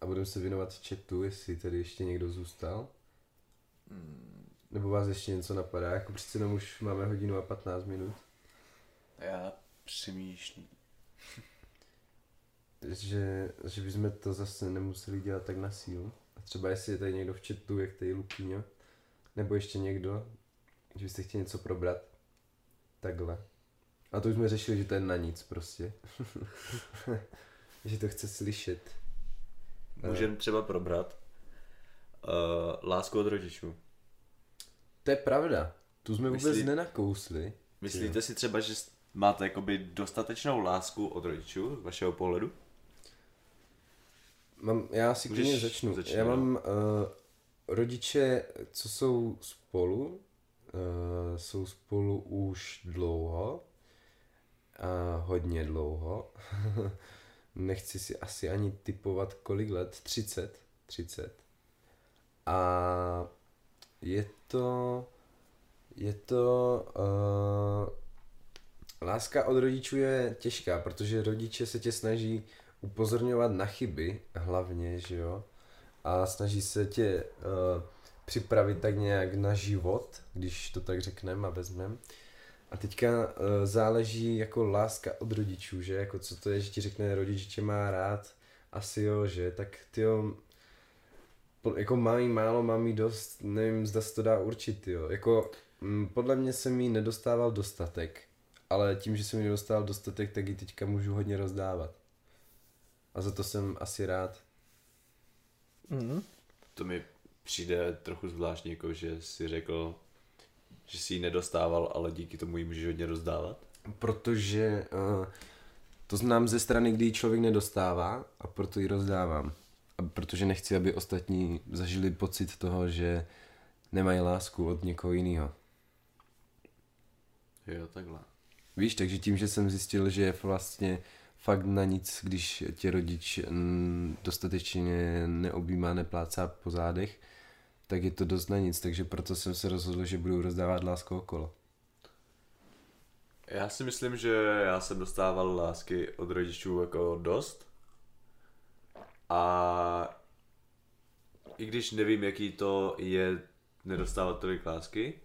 a budeme se věnovat chatu, jestli tady ještě někdo zůstal? Nebo vás ještě něco napadá? Jako přece jenom už máme hodinu a 15 minut. Já přemýšlím. Že, že bychom to zase nemuseli dělat tak na sílu. A třeba jestli je tady někdo v chatu, jak tady Lupíňo, nebo ještě někdo, že byste chtěli něco probrat. Takhle. A to už jsme řešili, že to je na nic prostě. že to chce slyšet. Můžeme třeba probrat uh, lásku od rodičů. To je pravda. Tu jsme vůbec Myslí- nenakousli. Myslíte si třeba, že máte jakoby dostatečnou lásku od rodičů, z vašeho pohledu? Mám, já si klidně začnu. začít, já no. mám uh, rodiče, co jsou spolu, uh, jsou spolu už dlouho, a hodně dlouho. Nechci si asi ani typovat kolik let, 30, 30. A je to, je to, uh, láska od rodičů je těžká, protože rodiče se tě snaží upozorňovat na chyby hlavně, že jo, a snaží se tě uh, připravit tak nějak na život, když to tak řekneme a vezmeme. A teďka uh, záleží jako láska od rodičů, že? Jako co to je, že ti řekne rodič, že tě má rád, asi jo, že, tak ty jo, jako mám málo, mám jí dost, nevím, zda se to dá určit, jo. Jako, mm, podle mě jsem jí nedostával dostatek, ale tím, že jsem jí nedostával dostatek, tak ji teďka můžu hodně rozdávat. A za to jsem asi rád. Mm. To mi přijde trochu zvláštní, jako že si řekl, že si ji nedostával, ale díky tomu ji můžeš hodně rozdávat. Protože uh, to znám ze strany, kdy ji člověk nedostává a proto ji rozdávám. A protože nechci, aby ostatní zažili pocit toho, že nemají lásku od někoho jiného. Jo, takhle. Víš, takže tím, že jsem zjistil, že je vlastně fakt na nic, když tě rodič mm, dostatečně neobjímá, neplácá po zádech, tak je to dost na nic, takže proto jsem se rozhodl, že budu rozdávat lásku okolo. Já si myslím, že já jsem dostával lásky od rodičů jako dost. A i když nevím, jaký to je nedostávat tolik lásky,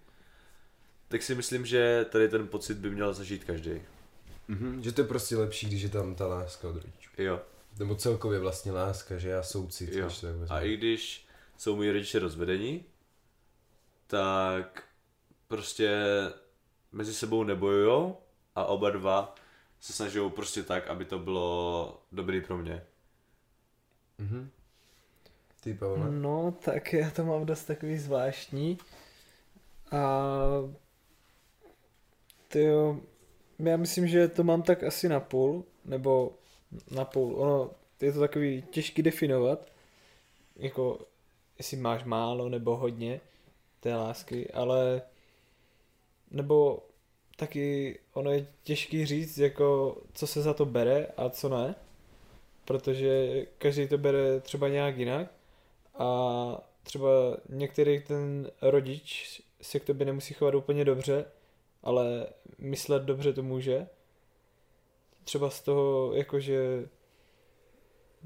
tak si myslím, že tady ten pocit by měl zažít každý. Mhm, že to je prostě lepší, když je tam ta láska od rodičů. Jo. Nebo celkově vlastně láska, že já soucit, Jo. když to. A i když jsou moji rodiče rozvedení, tak prostě mezi sebou nebojujou a oba dva se snaží prostě tak, aby to bylo dobrý pro mě. Mhm. Ty, Pavle? No, tak já to mám dost takový zvláštní. A tyjo, já myslím, že to mám tak asi na půl, nebo na půl. Ono, je to takový těžký definovat, jako jestli máš málo nebo hodně té lásky, ale nebo taky ono je těžký říct, jako co se za to bere a co ne, protože každý to bere třeba nějak jinak a třeba některý ten rodič se k tobě nemusí chovat úplně dobře, ale myslet dobře to může. Třeba z toho, jakože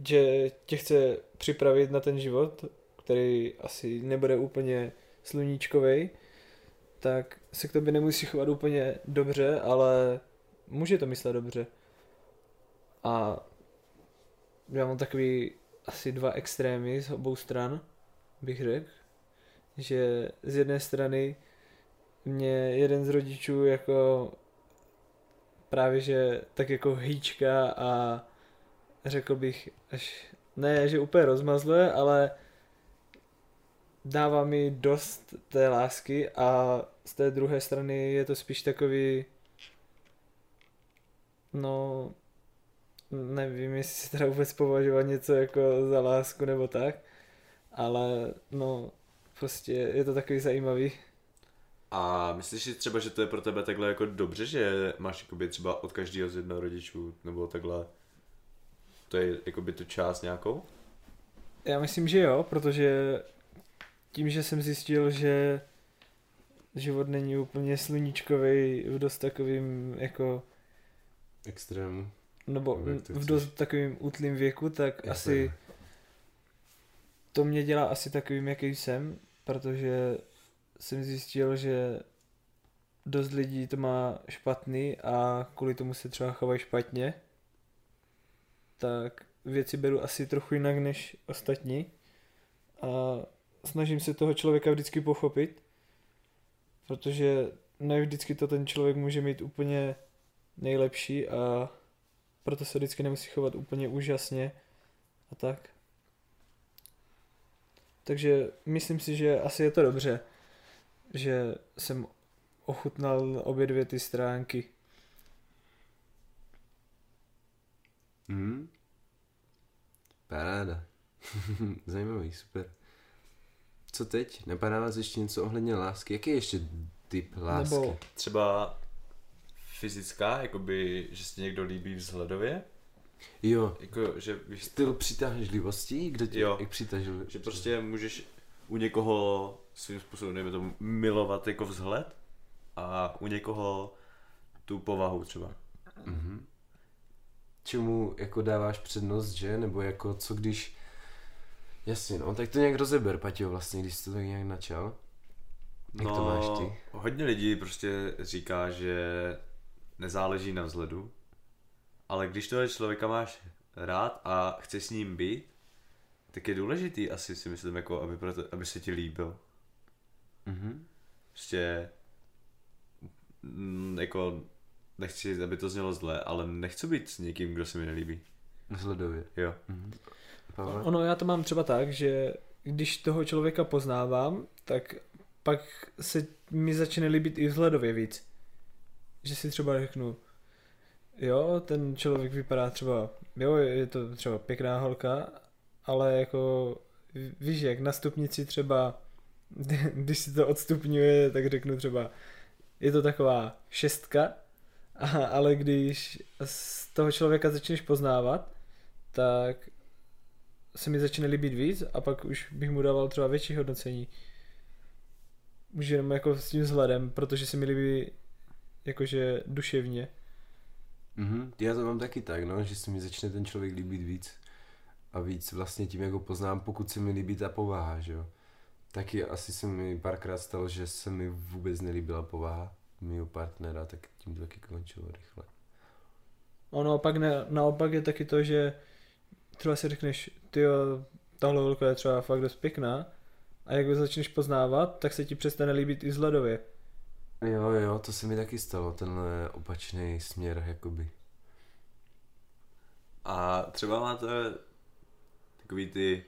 že tě chce připravit na ten život, který asi nebude úplně sluníčkovej, tak se k tobě nemusí chovat úplně dobře, ale může to myslet dobře. A já mám takový asi dva extrémy z obou stran, bych řekl. Že z jedné strany mě jeden z rodičů jako právě že tak jako hýčka a řekl bych až ne, že úplně rozmazluje, ale dává mi dost té lásky a z té druhé strany je to spíš takový no nevím, jestli se teda vůbec považovat něco jako za lásku nebo tak, ale no prostě je to takový zajímavý. A myslíš si třeba, že to je pro tebe takhle jako dobře, že máš jakoby třeba od každého z jednoho rodičů, nebo takhle, to je jakoby tu část nějakou? Já myslím, že jo, protože tím, že jsem zjistil, že život není úplně sluníčkový v dost takovým jako Extrému. nebo v dost takovým útlým věku, tak Jasně. asi to mě dělá asi takovým, jaký jsem, protože jsem zjistil, že dost lidí to má špatný a kvůli tomu se třeba chovají špatně, tak věci beru asi trochu jinak než ostatní a snažím se toho člověka vždycky pochopit, protože ne vždycky to ten člověk může mít úplně nejlepší a proto se vždycky nemusí chovat úplně úžasně a tak. Takže myslím si, že asi je to dobře, že jsem ochutnal obě dvě ty stránky. Hmm. Paráda. Zajímavý, super. Co teď? Napadá vás ještě něco ohledně lásky? Jaký je ještě typ lásky? Nebo Třeba fyzická, jakoby, že se ti někdo líbí vzhledově, Jo, jako, že víš, styl přitažlivosti? Kdo tě Jo. jak přitažil? že prostě můžeš u někoho svým způsobem, dejme tomu, milovat jako vzhled a u někoho tu povahu třeba. Mhm. Čemu jako dáváš přednost, že? Nebo jako co když... Jasně, no, tak to nějak rozeber, Paťo, vlastně, když jsi to tak nějak načal. Jak to máš ty? No, hodně lidí prostě říká, že nezáleží na vzhledu, ale když toho člověka máš rád a chceš s ním být, tak je důležitý asi si myslím, jako aby, proto, aby se ti líbil. Mhm. Prostě mm, jako nechci, aby to znělo zle, ale nechci být s někým, kdo se mi nelíbí. Vzhledově. Jo. Mhm. Pavle? ono já to mám třeba tak, že když toho člověka poznávám, tak pak se mi začne líbit i vzhledově víc. Že si třeba řeknu, jo, ten člověk vypadá třeba, jo, je to třeba pěkná holka, ale jako víš, jak na stupnici třeba, když si to odstupňuje, tak řeknu třeba, je to taková šestka, ale když z toho člověka začneš poznávat, tak se mi začne líbit víc a pak už bych mu dával třeba větší hodnocení. Už jenom jako s tím vzhledem, protože se mi líbí jakože duševně. Mhm. Já to mám taky tak, no, že se mi začne ten člověk líbit víc a víc vlastně tím, jak ho poznám, pokud se mi líbí ta povaha, že jo. Taky asi se mi párkrát stalo, že se mi vůbec nelíbila povaha mého partnera, tak tím to taky končilo rychle. Ono pak ne, naopak je taky to, že třeba si řekneš, ty tahle holka je třeba fakt dost pěkná a jak ho začneš poznávat, tak se ti přestane líbit i vzhledově. Jo, jo, to se mi taky stalo, tenhle opačný směr, jakoby. A třeba máte takový ty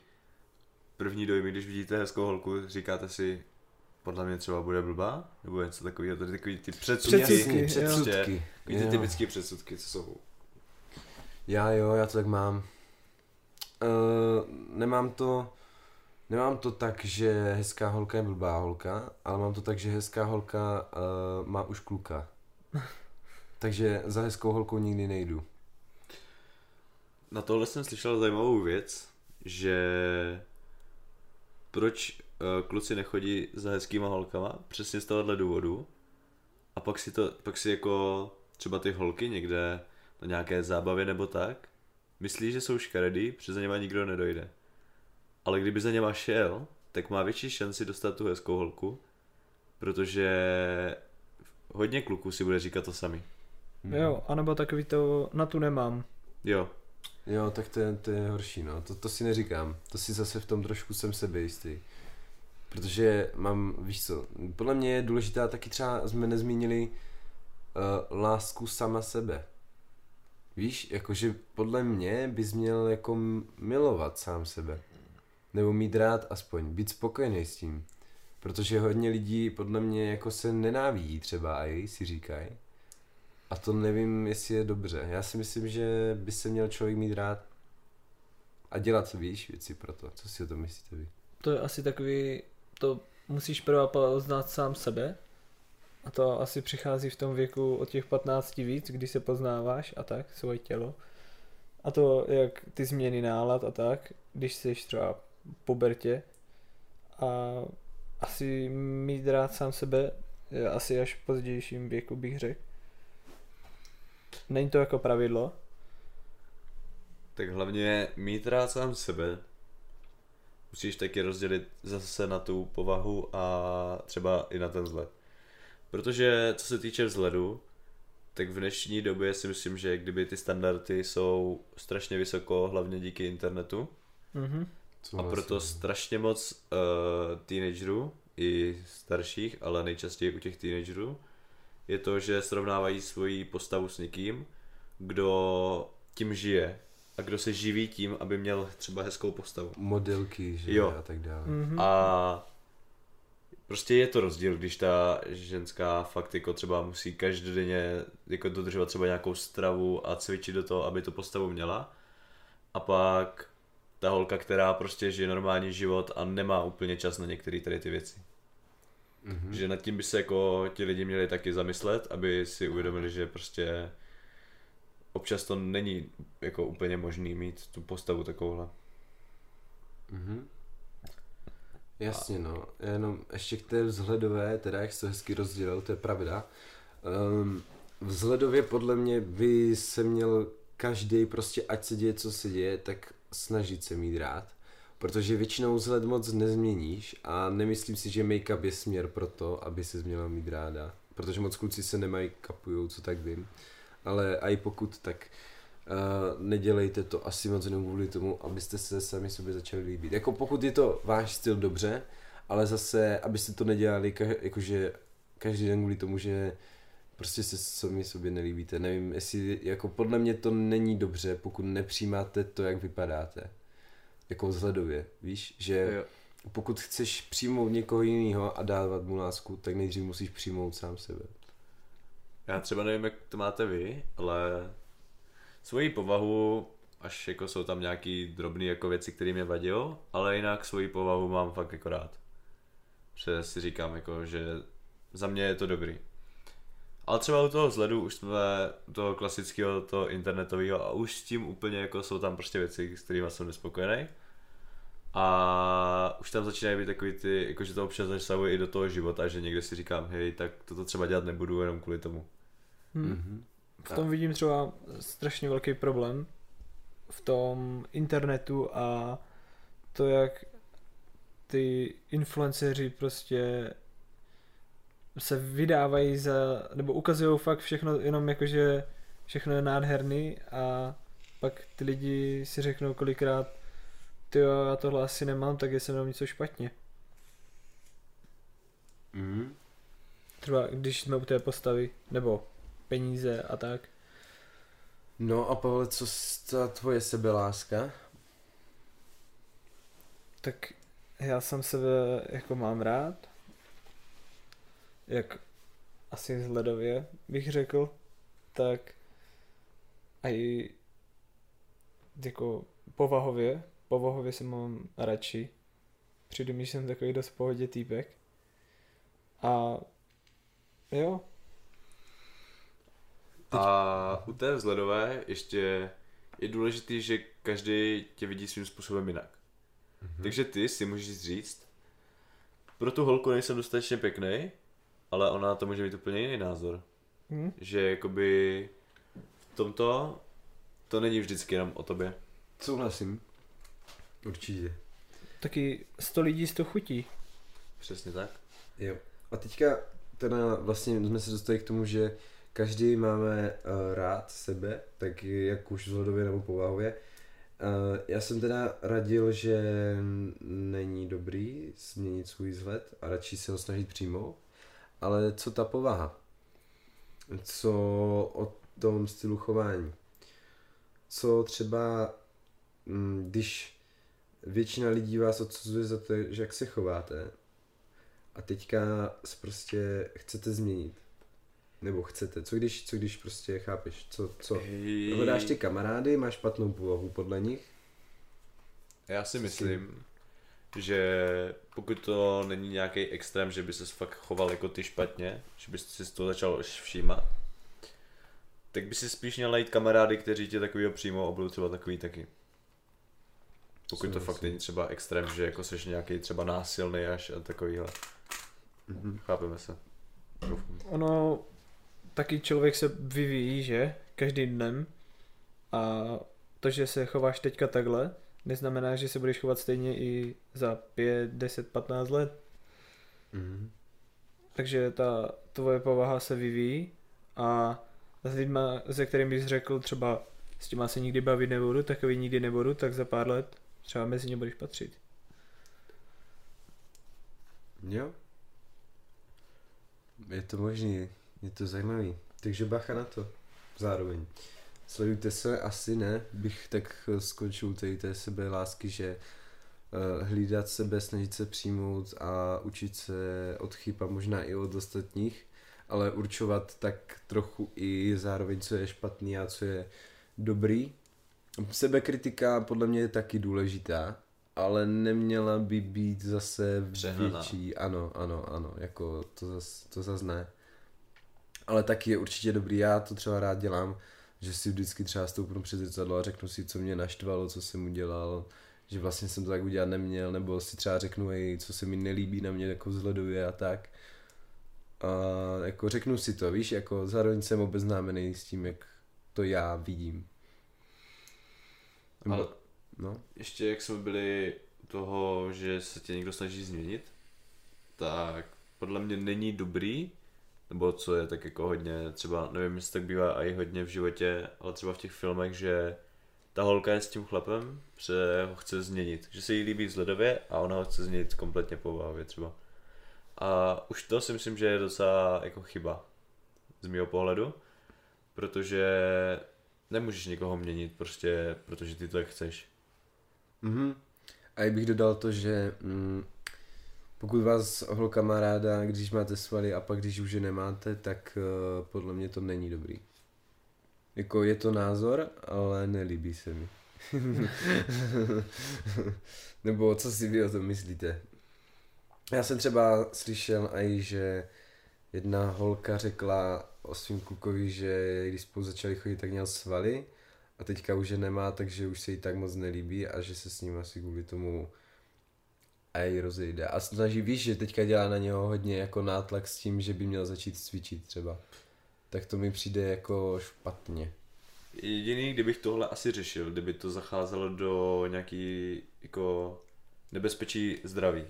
první dojmy, když vidíte hezkou holku, říkáte si, podle mě třeba bude blbá, nebo něco takového, to je takový ty předsudky. Předsudky, předsudky. Takový ty jo. typické předsudky, co jsou. Já jo, já to tak mám. Uh, nemám to, nemám to tak, že hezká holka je blbá holka, ale mám to tak, že hezká holka uh, má už kluka. Takže za hezkou holkou nikdy nejdu. Na tohle jsem slyšel zajímavou věc, že proč uh, kluci nechodí za hezkýma holkama, přesně z tohohle důvodu. A pak si to, pak si jako třeba ty holky někde na nějaké zábavě nebo tak, myslí, že jsou škaredý, protože za něma nikdo nedojde. Ale kdyby za něma šel, tak má větší šanci dostat tu hezkou holku, protože hodně kluků si bude říkat to sami. Jo, anebo takový to, na tu nemám. Jo, Jo, tak to je, to je horší, no. To, to si neříkám. To si zase v tom trošku jsem sebejistý. Protože mám, víš co, podle mě je důležitá taky třeba, jsme nezmínili uh, lásku sama sebe. Víš, jakože podle mě bys měl jako milovat sám sebe. Nebo mít rád aspoň, být spokojený s tím. Protože hodně lidí podle mě jako se nenávidí třeba a si říkají. A to nevím, jestli je dobře. Já si myslím, že by se měl člověk mít rád a dělat, víš, věci pro to. Co si o tom myslíte vy? To je asi takový, to musíš prvé poznat sám sebe A to asi přichází v tom věku od těch 15 víc, kdy se poznáváš a tak, svoje tělo. A to, jak ty změny nálad a tak, když jsi třeba pubertě. A asi mít rád sám sebe asi až v pozdějším věku bych řekl. Není to jako pravidlo. Tak hlavně mít rád sám sebe. Musíš taky rozdělit zase na tu povahu a třeba i na ten vzhled. Protože co se týče vzhledu, tak v dnešní době si myslím, že kdyby ty standardy jsou strašně vysoko, hlavně díky internetu, Mhm. a proto strašně moc uh, teenagerů, i starších, ale nejčastěji u těch teenagerů, je to, že srovnávají svoji postavu s někým, kdo tím žije a kdo se živí tím, aby měl třeba hezkou postavu. Modelky, že Jo. a tak dále. Mhm. A prostě je to rozdíl, když ta ženská fakt jako třeba musí každodenně jako dodržovat třeba nějakou stravu a cvičit do toho, aby tu postavu měla. A pak ta holka, která prostě žije normální život a nemá úplně čas na některé tady ty věci. Mhm. Že nad tím by se jako ti lidi měli taky zamyslet, aby si uvědomili, že prostě občas to není jako úplně možný mít tu postavu takovouhle. Mhm. Jasně, no. Jenom ještě k té vzhledové, teda jak jsi to hezky rozdělil, to je pravda. Um, vzhledově podle mě by se měl každý prostě, ať se děje, co se děje, tak snažit se mít rád. Protože většinou vzhled moc nezměníš a nemyslím si, že make-up je směr pro to, aby se měla mít ráda. Protože moc kluci se nemají kapujou, co tak vím. Ale i pokud, tak uh, nedělejte to asi moc jenom kvůli tomu, abyste se sami sobě začali líbit. Jako pokud je to váš styl dobře, ale zase, abyste to nedělali, ka- jakože každý den kvůli tomu, že prostě se sami sobě nelíbíte. Nevím, jestli, jako podle mě to není dobře, pokud nepřijímáte to, jak vypadáte. Jako vzhledově, víš, že Jo. pokud chceš přijmout někoho jiného a dávat mu lásku, tak nejdřív musíš přijmout sám sebe. Já třeba nevím, jak to máte vy, ale svoji povahu, až jako jsou tam nějaký drobný jako věci, které mě vadí, ale jinak svoji povahu mám fakt jako rád. Protože si říkám jako, že za mě je to dobrý. Ale třeba u toho vzhledu už jsme u toho klasického, toho internetového a už s tím úplně jako jsou tam prostě věci, s kterými jsem nespokojený. A už tam začínají být takový ty, jako že to občas zasahuje i do toho života, že někde si říkám, hej, tak toto třeba dělat nebudu jenom kvůli tomu. Hm. Mhm. V tom vidím třeba strašně velký problém v tom internetu a to, jak ty influenceři prostě se vydávají za, nebo ukazují fakt všechno jenom jako, že všechno je nádherný a pak ty lidi si řeknou kolikrát ty já tohle asi nemám, tak je se mnou něco špatně. Mhm. Třeba když jsme u té postavy, nebo peníze a tak. No a Pavle, co s- ta tvoje sebeláska? Tak já sám sebe jako mám rád. Jak asi vzhledově bych řekl. Tak a i jako povahově. Povahově se mám radši. Přijde mi, že jsem takový dost pohodě týpek. A jo, A u té vzhledové ještě je důležitý, že každý tě vidí svým způsobem jinak. Mm-hmm. Takže ty si můžeš říct, pro tu holku nejsem dostatečně pěkný, ale ona na to může mít úplně jiný názor. hm? Že jakoby v tomto to není vždycky jenom o tobě. Souhlasím. Určitě. taky 100 lidí z to chutí. Přesně tak. Jo. A teďka teda vlastně jsme se dostali k tomu, že každý máme uh, rád sebe, tak jak už vzhledově nebo povahově. Uh, já jsem teda radil, že není dobrý změnit svůj vzhled a radši se ho snažit přijmout. Ale co ta povaha? Co o tom stylu chování? Co třeba, mm, když většina lidí vás odsuzuje za to, že jak se chováte, a teďka s prostě chcete změnit. Nebo chcete. Co když, co když prostě chápeš, co, co? Hledáš ty kamarády, máš špatnou povahu podle nich. Já si myslím, že pokud to není nějaký extrém, že by se fakt choval jako ty špatně, že bys si z toho začal všímat, tak by si spíš měl najít kamarády, kteří tě takovýho přijmou a budou třeba takový taky. Pokud to fakt není třeba extrém, že jako seš nějaký třeba násilný až a takovýhle. Mhm. Chápeme se. Doufám. Ono, taky člověk se vyvíjí, že? Každým dnem. A to, že se chováš teďka takhle, neznamená, že se budeš chovat stejně i za 5, 10, 15 let. Mhm. Takže ta tvoje povaha se vyvíjí a s lidma, se kterým bys řekl třeba s těma se nikdy bavit nebudu, takový nikdy nebudu, tak za pár let třeba mezi ně budeš patřit. Jo. Je to možný, je to zajímavý. Takže bacha na to. Zároveň. Sledujte se, asi ne, bych tak skončil tady té sebe lásky, že eh, hlídat sebe, snažit se přijmout a učit se od chyb a možná i od ostatních, ale určovat tak trochu i zároveň, co je špatný a co je dobrý. Sebekritika podle mě je taky důležitá, ale neměla by být zase Přehnaná. větší. Ano, ano, ano, jako to zas, to zas ne. Ale taky je určitě dobrý, já to třeba rád dělám, že si vždycky třeba stoupnu před zrcadlo a řeknu si, co mě naštvalo, co jsem udělal, že vlastně jsem to tak udělat neměl, nebo si třeba řeknu, ej, co se mi nelíbí na mě jako vzhledově a tak. A jako řeknu si to, víš, jako zároveň jsem obeznámený s tím, jak to já vidím. Ale no, ještě jak jsme byli u toho, že se tě někdo snaží změnit, tak podle mě není dobrý, nebo co je tak jako hodně, třeba nevím, jestli tak bývá i hodně v životě, ale třeba v těch filmech, že ta holka je s tím chlapem, že ho chce změnit, že se jí líbí vzhledově a ona ho chce změnit kompletně povahově třeba. A už to si myslím, že je docela jako chyba z mého pohledu, protože nemůžeš někoho měnit prostě, protože ty to tak chceš. Mhm. A já bych dodal to, že mm, pokud vás holka má ráda, když máte svaly a pak když už je nemáte, tak uh, podle mě to není dobrý. Jako je to názor, ale nelíbí se mi. Nebo co si vy o tom myslíte? Já jsem třeba slyšel i, že jedna holka řekla o svým klukovi, že když spolu začali chodit, tak měl svaly a teďka už je nemá, takže už se jí tak moc nelíbí a že se s ním asi kvůli tomu a jej rozejde. A snaží, víš, že teďka dělá na něho hodně jako nátlak s tím, že by měl začít cvičit třeba. Tak to mi přijde jako špatně. Jediný, kdybych tohle asi řešil, kdyby to zacházelo do nějaký jako nebezpečí zdraví.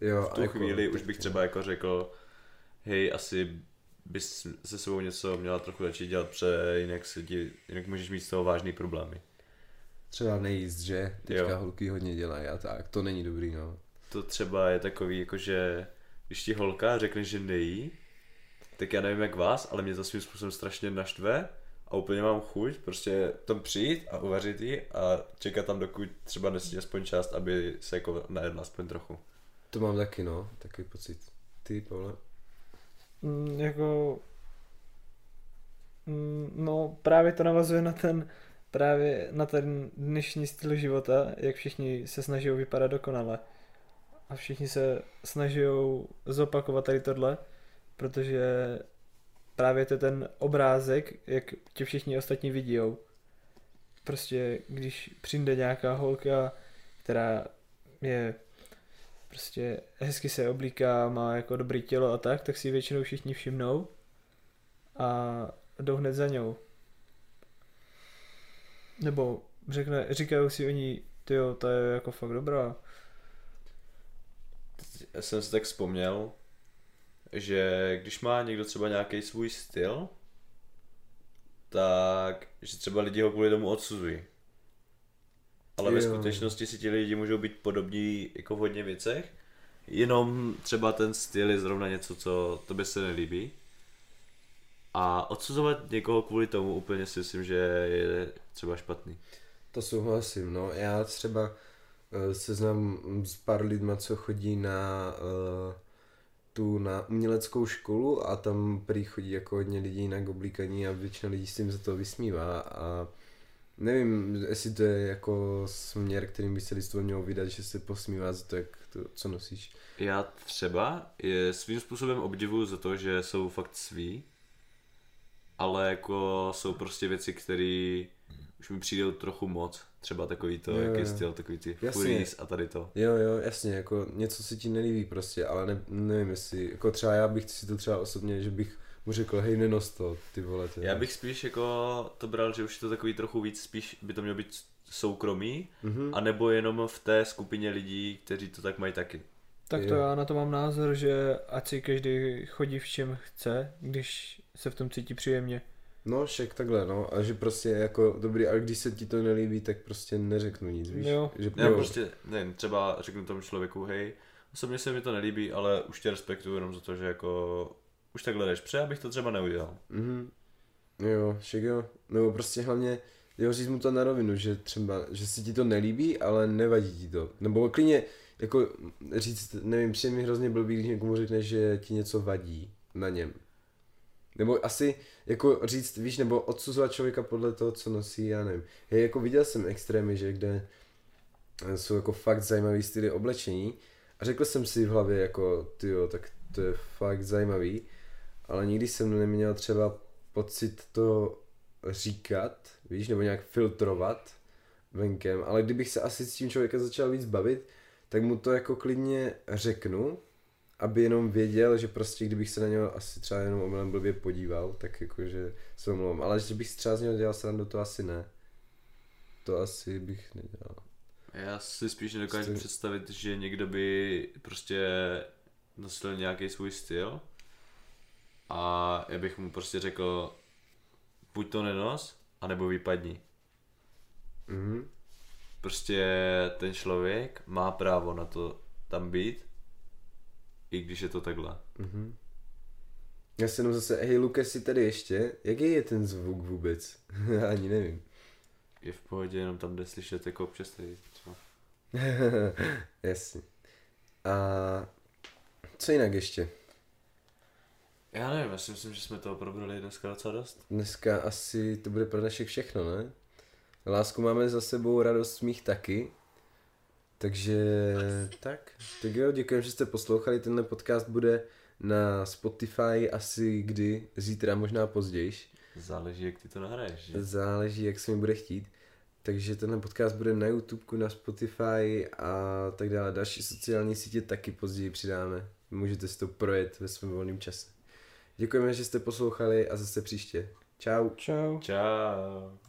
Jo, V tu jako, chvíli už bych třeba jako řekl, hej, asi bys se sebou něco měla trochu začít dělat, protože jinak, se ti, jinak můžeš mít z toho vážný problémy. Třeba nejíst, že? Teďka Jo. holky hodně dělají a tak. To není dobrý, no. To třeba je takový, jako že když ti holka řekne, že nejí, tak já nevím jak vás, ale mě to svým způsobem strašně naštve a úplně mám chuť prostě tam přijít a uvařit ji a čekat tam, dokud třeba nesní aspoň část, aby se jako najedla aspoň trochu. To mám taky, no. Takový pocit. Ty, Pavle? Mm, jako... Mm, no právě to navazuje na ten právě na ten dnešní styl života, jak všichni se snaží vypadat dokonale. A všichni se snaží zopakovat tady tohle, protože právě to je ten obrázek, jak tě všichni ostatní vidí. Prostě když přijde nějaká holka, která je prostě hezky se oblíká, má jako dobrý tělo a tak, tak si většinou všichni všimnou a jdou hned za ňou. Nebo řekne, říkají si oni, tyjo, to je jako fakt dobrá. Já jsem si tak vzpomněl, že když má někdo třeba nějaký svůj styl, tak že třeba lidi ho kvůli tomu odsuzují. Ale ve Jo. skutečnosti si ti lidi můžou být podobní jako v hodně věcech, jenom třeba ten styl je zrovna něco, co tobě se nelíbí. A odsuzovat někoho kvůli tomu úplně si myslím, že je třeba špatný. To souhlasím, no. Já třeba uh, se znám s pár lidma, co chodí na uh, tu na uměleckou školu a tam prý chodí jako hodně lidí na oblíkaní a většina lidí s tím za to vysmívá a nevím, jestli to je jako směr, kterým by se lidstvo mělo vydat, že se posmívá za to, jak to, co nosíš. Já třeba je svým způsobem obdivuju za to, že jsou fakt sví, ale jako jsou prostě věci, které už mi přijdou trochu moc. Třeba takový to, Jo, jak je jo. styl, takový ty furies a tady to. Jo, jo, jasně, jako něco se ti nelíbí prostě, ale ne, nevím jestli, jako třeba já bych si to třeba osobně, že bych mu řekl, hej, nenos to, ty vole, ty Já bych spíš jako to bral, že už je to takový trochu víc, spíš by to mělo být soukromý, Mhm. anebo jenom v té skupině lidí, kteří to tak mají taky. Tak to Jo. já na to mám názor, že ať si každý chodí v čem chce, když se v tom cítí příjemně. No, však takhle, no, a že prostě jako, dobrý, ale když se ti to nelíbí, tak prostě neřeknu nic, víš, Jo. že Já prostě, nevím, třeba řeknu tomu člověku, hej, osobně se mi to nelíbí, ale už tě respektuju jenom za to, že jako už takhle jdeš pře, abych to třeba neudělal. Mhm. Jo, však jo. Nebo prostě hlavně, jo, říct mu to na rovinu, že třeba, že se ti to nelíbí, ale nevadí ti to. Nebo klidně, jako říct, nevím, přijde mi hrozně blbý, když někomu řekne, že ti něco vadí na něm. Nebo asi, jako říct, víš, nebo odsuzovat člověka podle toho, co nosí, já nevím. Hej, jako viděl jsem extrémy, že kde jsou jako fakt zajímavý styly oblečení a řekl jsem si v hlavě jako, tyjo, tak to je fakt zajímavý, ale nikdy jsem neměl třeba pocit to říkat, víš, nebo nějak filtrovat venkem, ale kdybych se asi s tím člověkem začal víc bavit, tak mu to jako klidně řeknu, aby jenom věděl, že prostě kdybych se na něho asi třeba jenom omylem blbě podíval, tak jakože se omlouvám, ale že bych třeba z něho dělal srandu, to asi ne. To asi bych nedělal. Já si spíš nedokážu Styl. představit, že někdo by prostě nosil nějaký svůj styl a já bych mu prostě řekl, buď to nenos, anebo vypadni. Mhm. Prostě ten člověk má právo na to tam být, i když je to takhle. Mhm. Já se jenom zase, hej Lukas, si tady ještě, jaký je ten zvuk vůbec? Já ani nevím. Je v pohodě, jenom tam jde slyšet jako občas tady třeba. Jasně. A co jinak ještě? Já nevím, já si myslím, že jsme toho probrali dneska docela dost. Dneska asi to bude pro dnešek všechno, ne? Lásku máme za sebou, radost smích taky. Takže tak. Tak jo, děkujem, že jste poslouchali. Tenhle podcast bude na Spotify asi kdy, zítra, možná později. Záleží, jak ty to nahraješ. Že? Záleží, jak se mi bude chtít. Takže tenhle podcast bude na YouTube, na Spotify a tak dále. Další sociální sítě taky později přidáme. Můžete si to projet ve svém volném čase. Děkujeme, že jste poslouchali a zase příště. Čau. Čau. Čau.